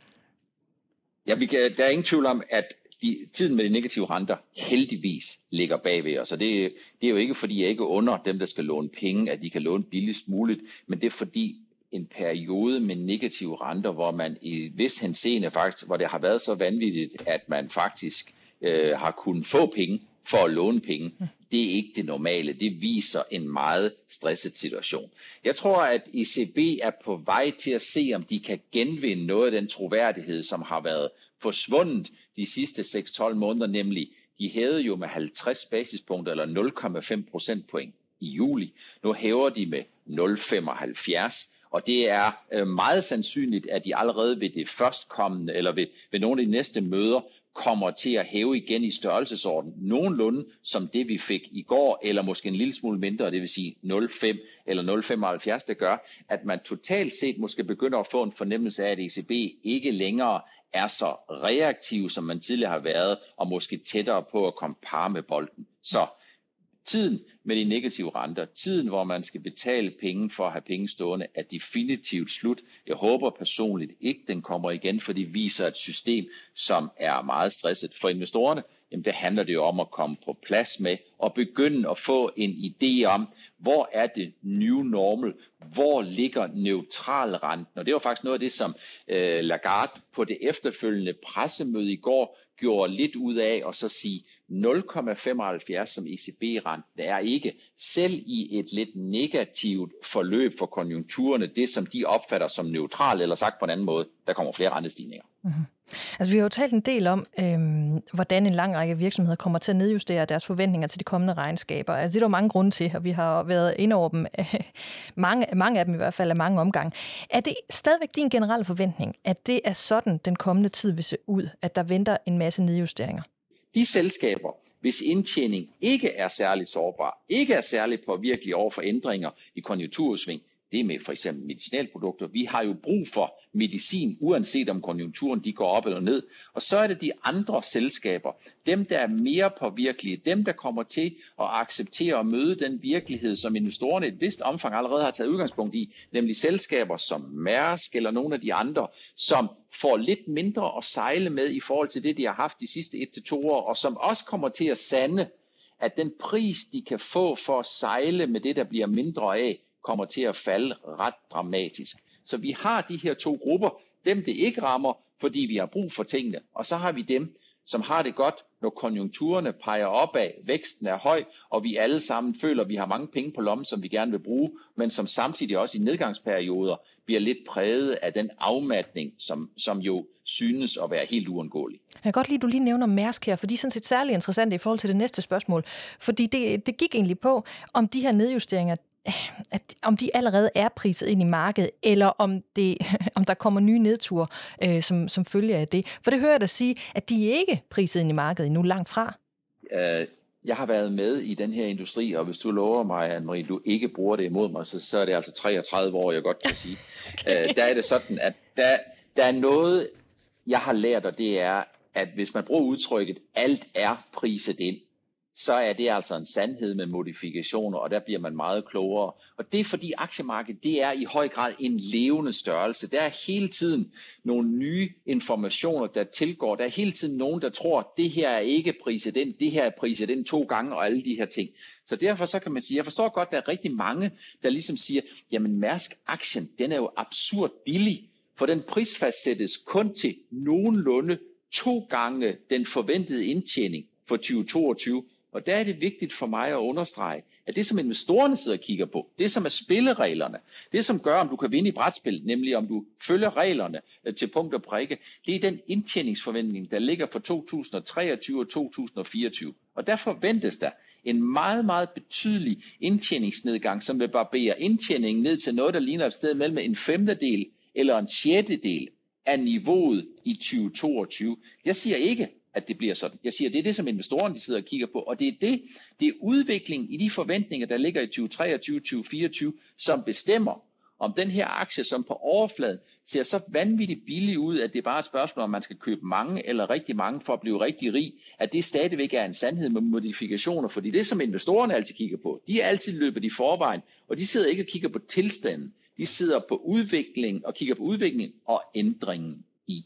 Ja, vi kan, der er ingen tvivl om, at de, tiden med de negative renter heldigvis ligger bagved os. Og det, det er jo ikke, fordi jeg ikke under dem, der skal låne penge, at de kan låne billigst muligt, men det er fordi en periode med negative renter, hvor man i vis henseende faktisk, hvor det har været så vanvittigt, at man faktisk øh, har kunnet få penge for at låne penge. Det er ikke det normale. Det viser en meget stresset situation. Jeg tror, at ECB er på vej til at se, om de kan genvinde noget af den troværdighed, som har været forsvundet de sidste 6-12 måneder, nemlig de hævede jo med 50 basispunkter eller 0,5 procentpoint i juli. Nu hæver de med 0,75 og det er øh, meget sandsynligt, at de allerede ved det førstkommende, eller ved, ved nogle af de næste møder, kommer til at hæve igen i størrelsesorden nogenlunde som det vi fik i går, eller måske en lille smule mindre, det vil sige 0,5 eller 0,75, det gør, at man totalt set måske begynder at få en fornemmelse af, at ECB ikke længere er så reaktiv, som man tidligere har været, og måske tættere på at komme par med bolden. Så tiden med de negative renter, tiden hvor man skal betale penge for at have penge stående, er definitivt slut. Jeg håber personligt ikke, den kommer igen, for det viser et system, som er meget stresset for investorerne. Jamen det handler det jo om at komme på plads med og begynde at få en idé om, hvor er det new normal, hvor ligger renten. Og det var faktisk noget af det, som øh, Lagarde på det efterfølgende pressemøde i går gjorde lidt ud af og så sige, 0,75 som ECB-renten er ikke, selv i et lidt negativt forløb for konjunkturerne, det som de opfatter som neutral, eller sagt på en anden måde, der kommer flere rentestigninger. Mm-hmm. Altså, vi har jo talt en del om, øhm, hvordan en lang række virksomheder kommer til at nedjustere deres forventninger til de kommende regnskaber. Altså, det er der mange grunde til, og vi har været inde over dem, mange, mange af dem i hvert fald, af mange omgange. Er det stadigvæk din generelle forventning, at det er sådan, den kommende tid vil se ud, at der venter en masse nedjusteringer? De selskaber, hvis indtjening ikke er særlig sårbar, ikke er særlig påvirkelig over for ændringer i konjunktursving, det er med for eksempel medicinalprodukter. Vi har jo brug for medicin, uanset om konjunkturen de går op eller ned. Og så er det de andre selskaber, dem der er mere påvirkelige, dem der kommer til at acceptere og møde den virkelighed, som investorerne i et vist omfang allerede har taget udgangspunkt i, nemlig selskaber som Mærsk eller nogle af de andre, som får lidt mindre at sejle med i forhold til det, de har haft de sidste et til to år, og som også kommer til at sande, at den pris, de kan få for at sejle med det, der bliver mindre af, kommer til at falde ret dramatisk. Så vi har de her to grupper, dem det ikke rammer, fordi vi har brug for tingene, og så har vi dem, som har det godt, når konjunkturerne peger opad, væksten er høj, og vi alle sammen føler, at vi har mange penge på lommen, som vi gerne vil bruge, men som samtidig også i nedgangsperioder bliver lidt præget af den afmatning, som, som jo synes at være helt uundgåelig. Jeg kan godt lide, at du lige nævner Mærsk her, for de er sådan set særlig interessante i forhold til det næste spørgsmål. Fordi det, det gik egentlig på, om de her nedjusteringer, at om de allerede er priset ind i markedet, eller om, det, om der kommer nye nedture øh, som, som følge af det. For det hører jeg dig sige, at de ikke er priset ind i markedet endnu langt fra. Uh, jeg har været med i den her industri, og hvis du lover mig, Anne-Marie, du ikke bruger det imod mig, så, så er det altså 33 år, jeg godt kan sige. okay. uh, der er det sådan, at der, der er noget, jeg har lært, og det er, at hvis man bruger udtrykket, alt er priset ind, så er det altså en sandhed med modifikationer, og der bliver man meget klogere. Og det er fordi aktiemarkedet, det er i høj grad en levende størrelse. Der er hele tiden nogle nye informationer, der tilgår. Der er hele tiden nogen, der tror, at det her er ikke priset ind, det her er priset ind to gange, og alle de her ting. Så derfor så kan man sige, jeg forstår godt, at der er rigtig mange, der ligesom siger, jamen Mærsk-aktien, den er jo absurd billig, for den prisfastsættes kun til nogenlunde to gange den forventede indtjening for 2022. Og der er det vigtigt for mig at understrege, at det som investorerne sidder og kigger på, det som er spillereglerne, det som gør, om du kan vinde i brætspil, nemlig om du følger reglerne øh, til punkt og prikke, det er den indtjeningsforventning, der ligger for 2023 og 2024. Og der forventes der en meget, meget betydelig indtjeningsnedgang, som vil barbere indtjeningen ned til noget, der ligner et sted mellem en femtedel eller en sjettedel af niveauet i 2022. Jeg siger ikke, at det bliver sådan. Jeg siger, det er det, som investorerne de sidder og kigger på, og det er det, det er udviklingen i de forventninger, der ligger i 2023-2024, som bestemmer, om den her aktie, som på overfladen ser så vanvittigt billig ud, at det er bare et spørgsmål, om man skal købe mange eller rigtig mange for at blive rigtig rig, at det stadigvæk er en sandhed med modifikationer, fordi det, som investorerne altid kigger på, de er altid løbet i forvejen, og de sidder ikke og kigger på tilstanden, de sidder på udvikling og kigger på udviklingen og ændringen i.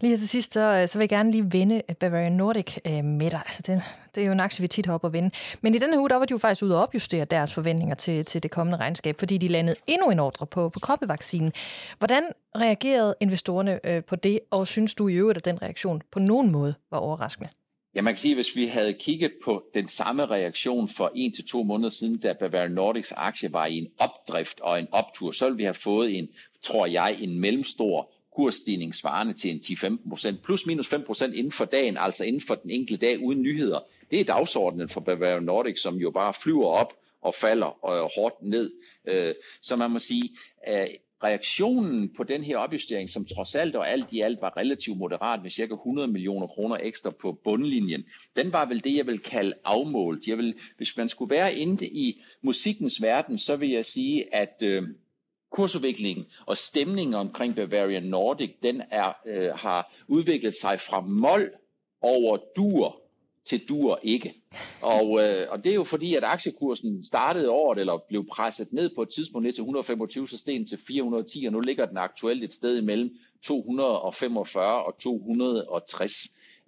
Lige her til sidst, så, øh, så vil jeg gerne lige vende øh, Bavarian Nordic øh, med dig. Altså, det, det er jo en aktie, vi tit har op at vinde. Men i denne uge, der var de jo faktisk ude og opjustere deres forventninger til, til det kommende regnskab, fordi de landede endnu en ordre på, på koppevaccinen. Hvordan reagerede investorerne øh, på det, og synes du i øvrigt, at den reaktion på nogen måde var overraskende? Ja, man kan sige, at hvis vi havde kigget på den samme reaktion for en til to måneder siden, da Bavarian Nordics aktie var i en opdrift og en optur, så ville vi have fået en, tror jeg, en mellemstor kursstigning svarende til en 10-15% plus minus 5% inden for dagen, altså inden for den enkelte dag uden nyheder. Det er dagsordenen for Bavarian Nordic, som jo bare flyver op og falder og hårdt ned. Øh, så man må sige, at reaktionen på den her opjustering, som trods alt og alt i alt var relativt moderat med cirka 100 millioner kroner ekstra på bundlinjen, den var vel det, jeg vil kalde afmålt. Jeg vil, hvis man skulle være inde i musikkens verden, så vil jeg sige, at øh, kursudviklingen og stemningen omkring Bavarian Nordic, den er, øh, har udviklet sig fra mol over dur til dur ikke. Og, øh, og det er jo fordi, at aktiekursen startede året, eller blev presset ned på et tidspunkt ned til 125, så steg til 410, og nu ligger den aktuelt et sted imellem 245 og 260.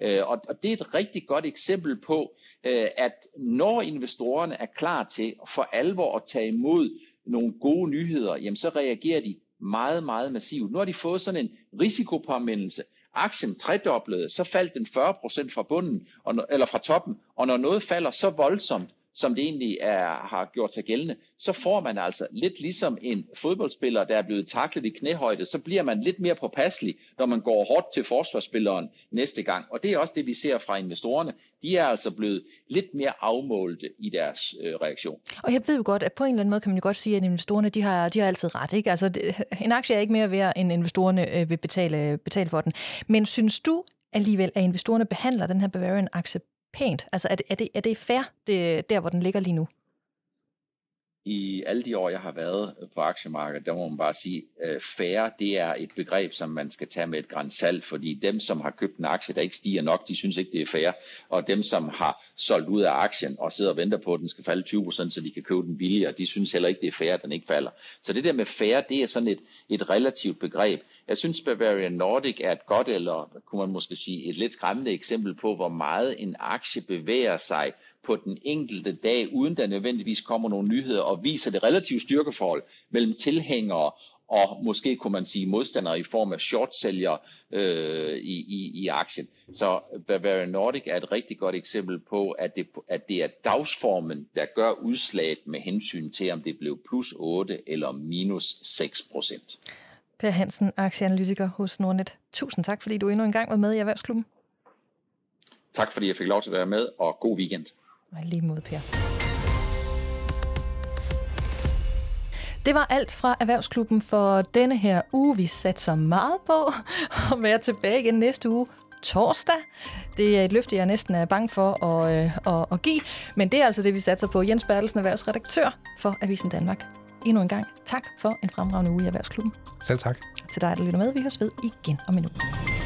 Øh, og, og det er et rigtig godt eksempel på, øh, at når investorerne er klar til for alvor at tage imod nogle gode nyheder, jamen så reagerer de meget, meget massivt. Nu har de fået sådan en risikopåmindelse. Aktien tredoblede, så faldt den 40% fra bunden, eller fra toppen, og når noget falder så voldsomt, som det egentlig er, har gjort sig gældende, så får man altså lidt ligesom en fodboldspiller, der er blevet taklet i knæhøjde, så bliver man lidt mere påpasselig, når man går hårdt til forsvarsspilleren næste gang. Og det er også det, vi ser fra investorerne. De er altså blevet lidt mere afmålte i deres øh, reaktion. Og jeg ved jo godt, at på en eller anden måde kan man jo godt sige, at investorerne de har, de har altid ret. Ikke? Altså, det, en aktie er ikke mere værd, end investorerne øh, vil betale, øh, betale for den. Men synes du alligevel, at investorerne behandler den her Bavarian-aktie pænt? Altså er det, er det, er det fair, det, der hvor den ligger lige nu? I alle de år, jeg har været øh, på aktiemarkedet, der må man bare sige, øh, færre, det er et begreb, som man skal tage med et græns salt, fordi dem, som har købt en aktie, der ikke stiger nok, de synes ikke, det er fair. Og dem, som har solgt ud af aktien og sidder og venter på, at den skal falde 20%, så de kan købe den billigere, de synes heller ikke, det er fair, at den ikke falder. Så det der med fair, det er sådan et, et relativt begreb. Jeg synes, Bavarian Nordic er et godt, eller kunne man måske sige, et lidt skræmmende eksempel på, hvor meget en aktie bevæger sig på den enkelte dag, uden der nødvendigvis kommer nogle nyheder, og viser det relativt styrkeforhold mellem tilhængere og måske kunne man sige modstandere i form af shortsælgere øh, i, i, i aktien. Så Bavarian Nordic er et rigtig godt eksempel på, at det, at det er dagsformen, der gør udslaget med hensyn til, om det blev plus 8 eller minus 6 procent. Per Hansen, aktieanalytiker hos Nordnet. Tusind tak, fordi du endnu en gang var med i Erhvervsklubben. Tak, fordi jeg fik lov til at være med, og god weekend. Og lige mod, Per. Det var alt fra Erhvervsklubben for denne her uge. Vi satte så meget på at være tilbage igen næste uge torsdag. Det er et løfte, jeg næsten er bange for at, øh, at, at give, men det er altså det, vi satser på. Jens Bertelsen, erhvervsredaktør for Avisen Danmark. Endnu en gang tak for en fremragende uge i Erhvervsklubben. Selv tak. Til dig, der lytter med. Vi høres ved igen om en uge.